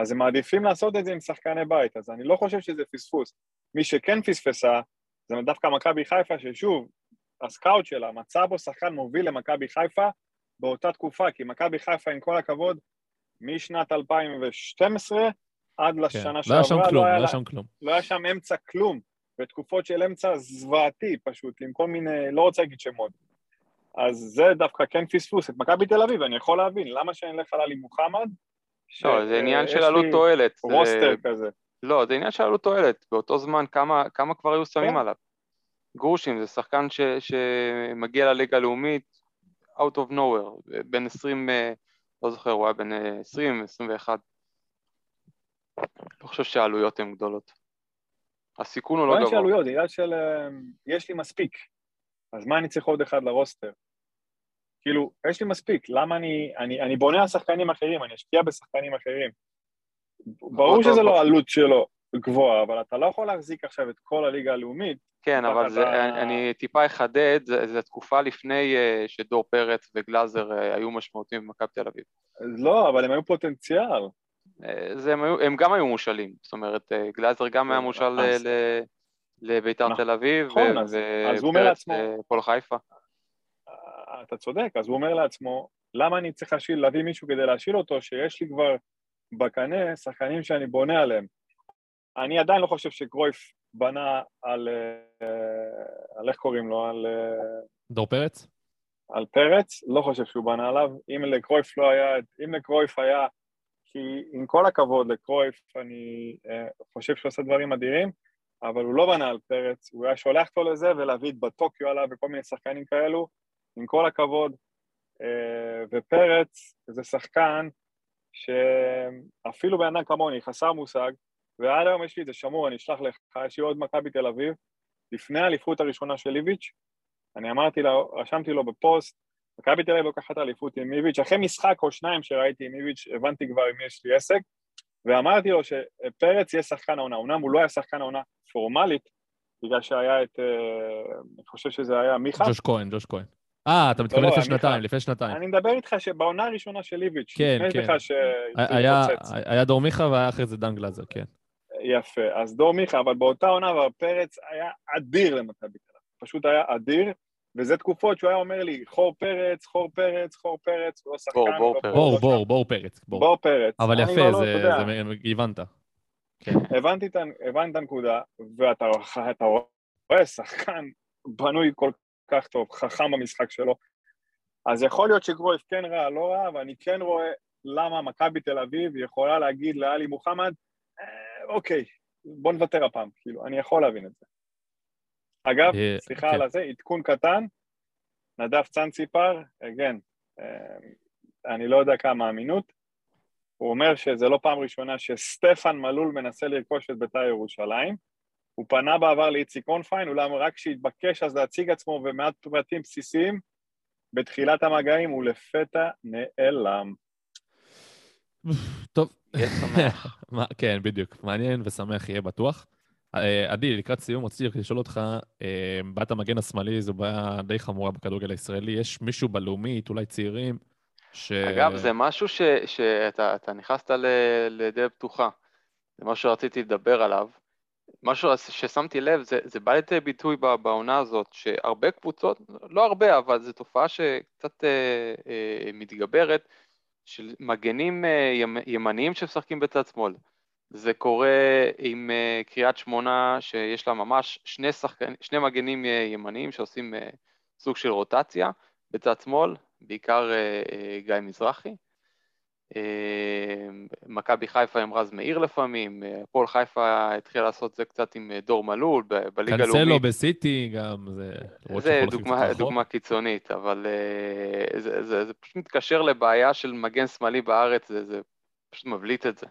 אז הם מעדיפים לעשות את זה עם שחקני בית, אז אני לא חושב שזה פספוס. מי שכן פספסה, זה דווקא מכבי חיפה, ששוב, הסקאוט שלה מצא בו שחקן מוביל למכבי חיפה באותה תקופה, כי מכבי חיפה, עם כל הכבוד, משנת 2012 עד כן, לשנה לא היה שעברה, שם כלום, לא היה היה לה- שם כלום. לא היה שם אמצע כלום, בתקופות של אמצע זוועתי פשוט, עם כל מיני, לא רוצה להגיד שמות. אז זה דווקא כן פספוס. את מכבי תל אביב, אני יכול להבין, למה שאני אלך על עלי מוחמד? לא, זה עניין שיש של עלות תועלת. רוסטר כזה. לא, זה עניין של עלות תועלת. באותו זמן, כמה, כמה כבר היו שמים כן. עליו? גרושים, זה שחקן ש, שמגיע לליגה הלאומית out of nowhere, בין 20, אה, לא זוכר, הוא היה בין אה, 20, 21. לא חושב שהעלויות הן גדולות. הסיכון הוא לא לא עניין של גבוה. עלויות, זה עניין של אה, יש לי מספיק. אז מה אני צריך עוד אחד לרוסטר? כאילו, יש לי מספיק, למה אני, אני, אני בונה על שחקנים אחרים, אני אשקיע בשחקנים אחרים. ברור אותו- שזה לא עלות שלו גבוהה, אבל אתה לא יכול להחזיק עכשיו את כל הליגה הלאומית. כן, אבל תחת זה, אני, אני טיפה אחדד, זה תקופה לפני אה, שדור פרץ וגלאזר אה, היו משמעותיים במכבי תל אביב. לא, אבל הם היו פוטנציאל. אה, זה, הם, היו, הם גם היו מושאלים, זאת אומרת, גלאזר גם היה מושל ל- אז- לביתר נכון, תל אביב, נכון, ו- אז- אז הוא אומר לעצמו- לפועל חיפה. אתה צודק, אז הוא אומר לעצמו, למה אני צריך להשיל, להביא מישהו כדי להשיל אותו, שיש לי כבר בקנה שחקנים שאני בונה עליהם. אני עדיין לא חושב שקרויף בנה על, אה, על איך קוראים לו, על, אה, דור פרץ? על פרץ, לא חושב שהוא בנה עליו. אם לקרויף לא היה, אם לקרויף היה, כי עם כל הכבוד לקרויף, אני אה, חושב שהוא עושה דברים אדירים, אבל הוא לא בנה על פרץ, הוא היה שולח אותו לזה ולהביא את בטוקיו עליו וכל מיני שחקנים כאלו, עם כל הכבוד. אה, ופרץ זה שחקן שאפילו אדם כמוני, חסר מושג, ועד היום יש לי את זה שמור, אני אשלח לך, יש לי עוד מכבי תל אביב, לפני האליפות הראשונה של איביץ', אני אמרתי לו, רשמתי לו בפוסט, מכבי תל אביב לוקחת אליפות עם איביץ', אחרי משחק או שניים שראיתי עם איביץ', הבנתי כבר אם יש לי עסק, ואמרתי לו שפרץ יהיה שחקן העונה, אמנם הוא לא היה שחקן העונה פורמלית, בגלל שהיה את, אה, אני חושב שזה היה מיכה, ג'וש כהן, ג'וש כהן. אה, אתה מתכוון לא, לפני שנתיים. לפני שנתיים. אני מדבר איתך שבעונה הראשונה של איביץ', כן, כן. היה- דור מיכה והיה אחרי זה דן גלאזר, כן. יפה, אז דור מיכה, אבל באותה עונה כבר פרץ היה אדיר למכבי תל אביב, פשוט היה אדיר, וזה תקופות שהוא היה אומר לי, חור פרץ, חור פרץ, חור פרץ, הוא לא שחקן, בור, בור לא פרץ. בור, בור, שם. בור פרץ, בור. בור פרץ. אבל יפה, לא- זה, הבנת. הבנתי את, ה- הבנתי את הנקודה, ואתה אתה רואה שחקן בנוי כל כך טוב, חכם במשחק שלו, אז יכול להיות שקרויף כן רע, לא רע, ואני כן רואה למה מכבי תל אביב יכולה להגיד לאלי מוחמד, אה, אוקיי, בוא נוותר הפעם, כאילו, אני יכול להבין את זה. אגב, אה, סליחה כן. על הזה, עדכון קטן, נדב צאנציפר, again, אה, אני לא יודע כמה אמינות, הוא אומר שזה לא פעם ראשונה שסטפן מלול מנסה לרכוש את בית"ר ירושלים. הוא פנה בעבר לאיציק אונפיין, אולם רק כשהתבקש אז להציג עצמו ומעט פרטים בסיסיים, בתחילת המגעים הוא לפתע נעלם. טוב. כן, בדיוק. מעניין ושמח יהיה בטוח. אה, עדי, לקראת סיום רציתי לשאול אותך, אה, בעיית המגן השמאלי זו בעיה די חמורה בכדורגל הישראלי. יש מישהו בלאומית, אולי צעירים, ש... אגב, זה משהו ש, שאתה אתה נכנסת ל- לדלת פתוחה. זה משהו שרציתי לדבר עליו. משהו ששמתי לב, זה, זה בא לידי ביטוי בעונה הזאת, שהרבה קבוצות, לא הרבה, אבל זו תופעה שקצת אה, אה, מתגברת, של מגנים אה, ימ, ימניים שמשחקים בצד שמאל. זה קורה עם אה, קריית שמונה, שיש לה ממש שני, שחקן, שני מגנים אה, ימניים שעושים אה, סוג של רוטציה בצד שמאל, בעיקר אה, אה, גיא מזרחי. אה, מכבי חיפה עם רז מאיר לפעמים, אה, הפועל חיפה התחילה לעשות זה קצת עם אה, דור מלול בליגה קנסלו הלאומית. בסיטי גם, זה... זה דוגמה. דוגמה קיצונית, אבל אה, זה, זה, זה פשוט מתקשר לבעיה של מגן שמאלי בארץ, זה, זה פשוט מבליט את זה.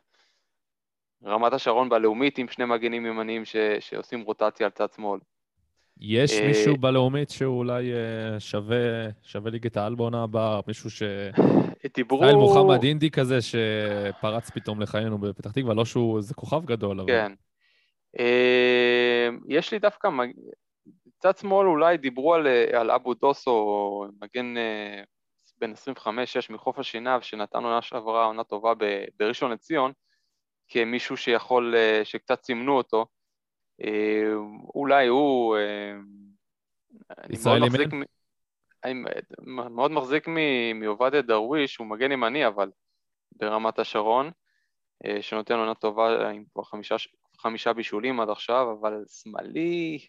רמת השרון בלאומית עם שני מגנים ימניים ש, שעושים רוטציה על צד שמאל. יש אה, מישהו בלאומית שהוא אולי אה, שווה, שווה ליגת העל בעונה הבאה? מישהו ש... דיברו... סטייל מוחמד אינדי כזה שפרץ פתאום לחיינו בפתח תקווה, לא שהוא, זה כוכב גדול, אבל... כן. אה, יש לי דווקא, מג- צד שמאל אולי דיברו על, אה, על אבו דוסו, מגן אה, בן 25-6 מחוף השנהב, שנתן עונה שעברה, עונה טובה בראשון לציון, כמישהו שיכול, שקצת סימנו אותו. אה, אולי הוא... אה, ישראלי מאוד מחזיק מן? מ- אני מאוד מחזיק מ- מעובדיה דרוויש, הוא מגן ימני אבל ברמת השרון, אה, שנותן עונה טובה עם כבר חמישה, חמישה בישולים עד עכשיו, אבל שמאלי,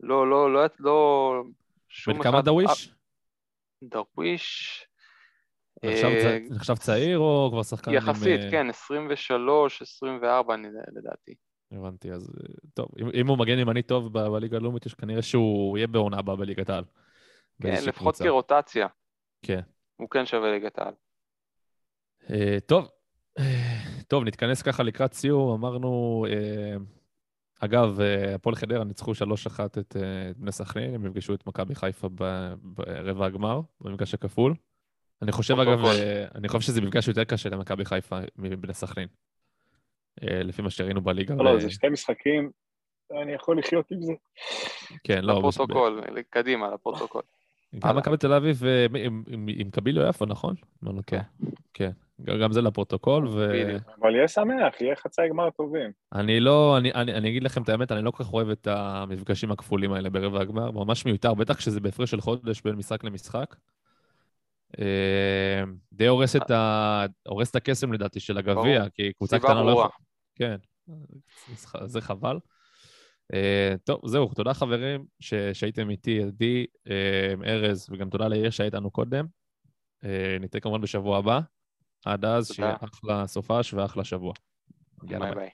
לא, לא, לא, לא, שום בן כמה אחד- דרוויש? אה, דרוויש, נחשב אה, נחשב צעיר או כבר שחקן עם... יחסית, אה, כן, 23, 24 אני- לדעתי. הבנתי, אז אה, טוב, אם, אם הוא מגן ימני טוב בליגה הלאומית, יש כנראה שהוא יהיה בעונה הבאה בליגת העל. כן, לפחות קבוצה. כרוטציה, כן. הוא כן שווה ליגת העל. אה, טוב, אה, טוב, נתכנס ככה לקראת סיום. אמרנו, אה, אגב, אה, הפועל חדרה ניצחו 3-1 את בני סכנין, הם יפגשו את מכבי חיפה ברבע הגמר, במפגש הכפול. אני חושב, אגב, אני חושב שזה מפגש יותר קשה למכבי חיפה מבני סכנין, לפי מה שראינו בליגה. לא, ו- זה שתי משחקים, אני יכול לחיות עם זה. כן, לא, לפרוטוקול, קדימה, לפרוטוקול. גם. מכבי תל אביב אה, עם- עם- עם קבילו יפו, נכון? אני לא טועה. כן. גם זה לפרוטוקול, ו... אבל יהיה שמח, יהיה חצי גמר טובים. אני לא, אני, אני, אני אגיד לכם את האמת, אני לא כל כך אוהב את המפגשים הכפולים האלה ברבע הגמר, ממש מיותר, בטח כשזה בהפרש של חודש בין משחק למשחק. אה, די הורס את, ה... הורס את הקסם לדעתי של הגביע. כי קבוצה קטנה לא. יכולה... כן, זה- חבל. אה, טוב, זהו, תודה חברים ש... שהייתם איתי, עדי, אה, ארז, וגם תודה ליאיר שהיה איתנו קודם. אה, נתראה כמובן בשבוע הבא. עד אז. שיהיה אחלה סופש ואחלה שבוע. יאללה, ביי. ביי.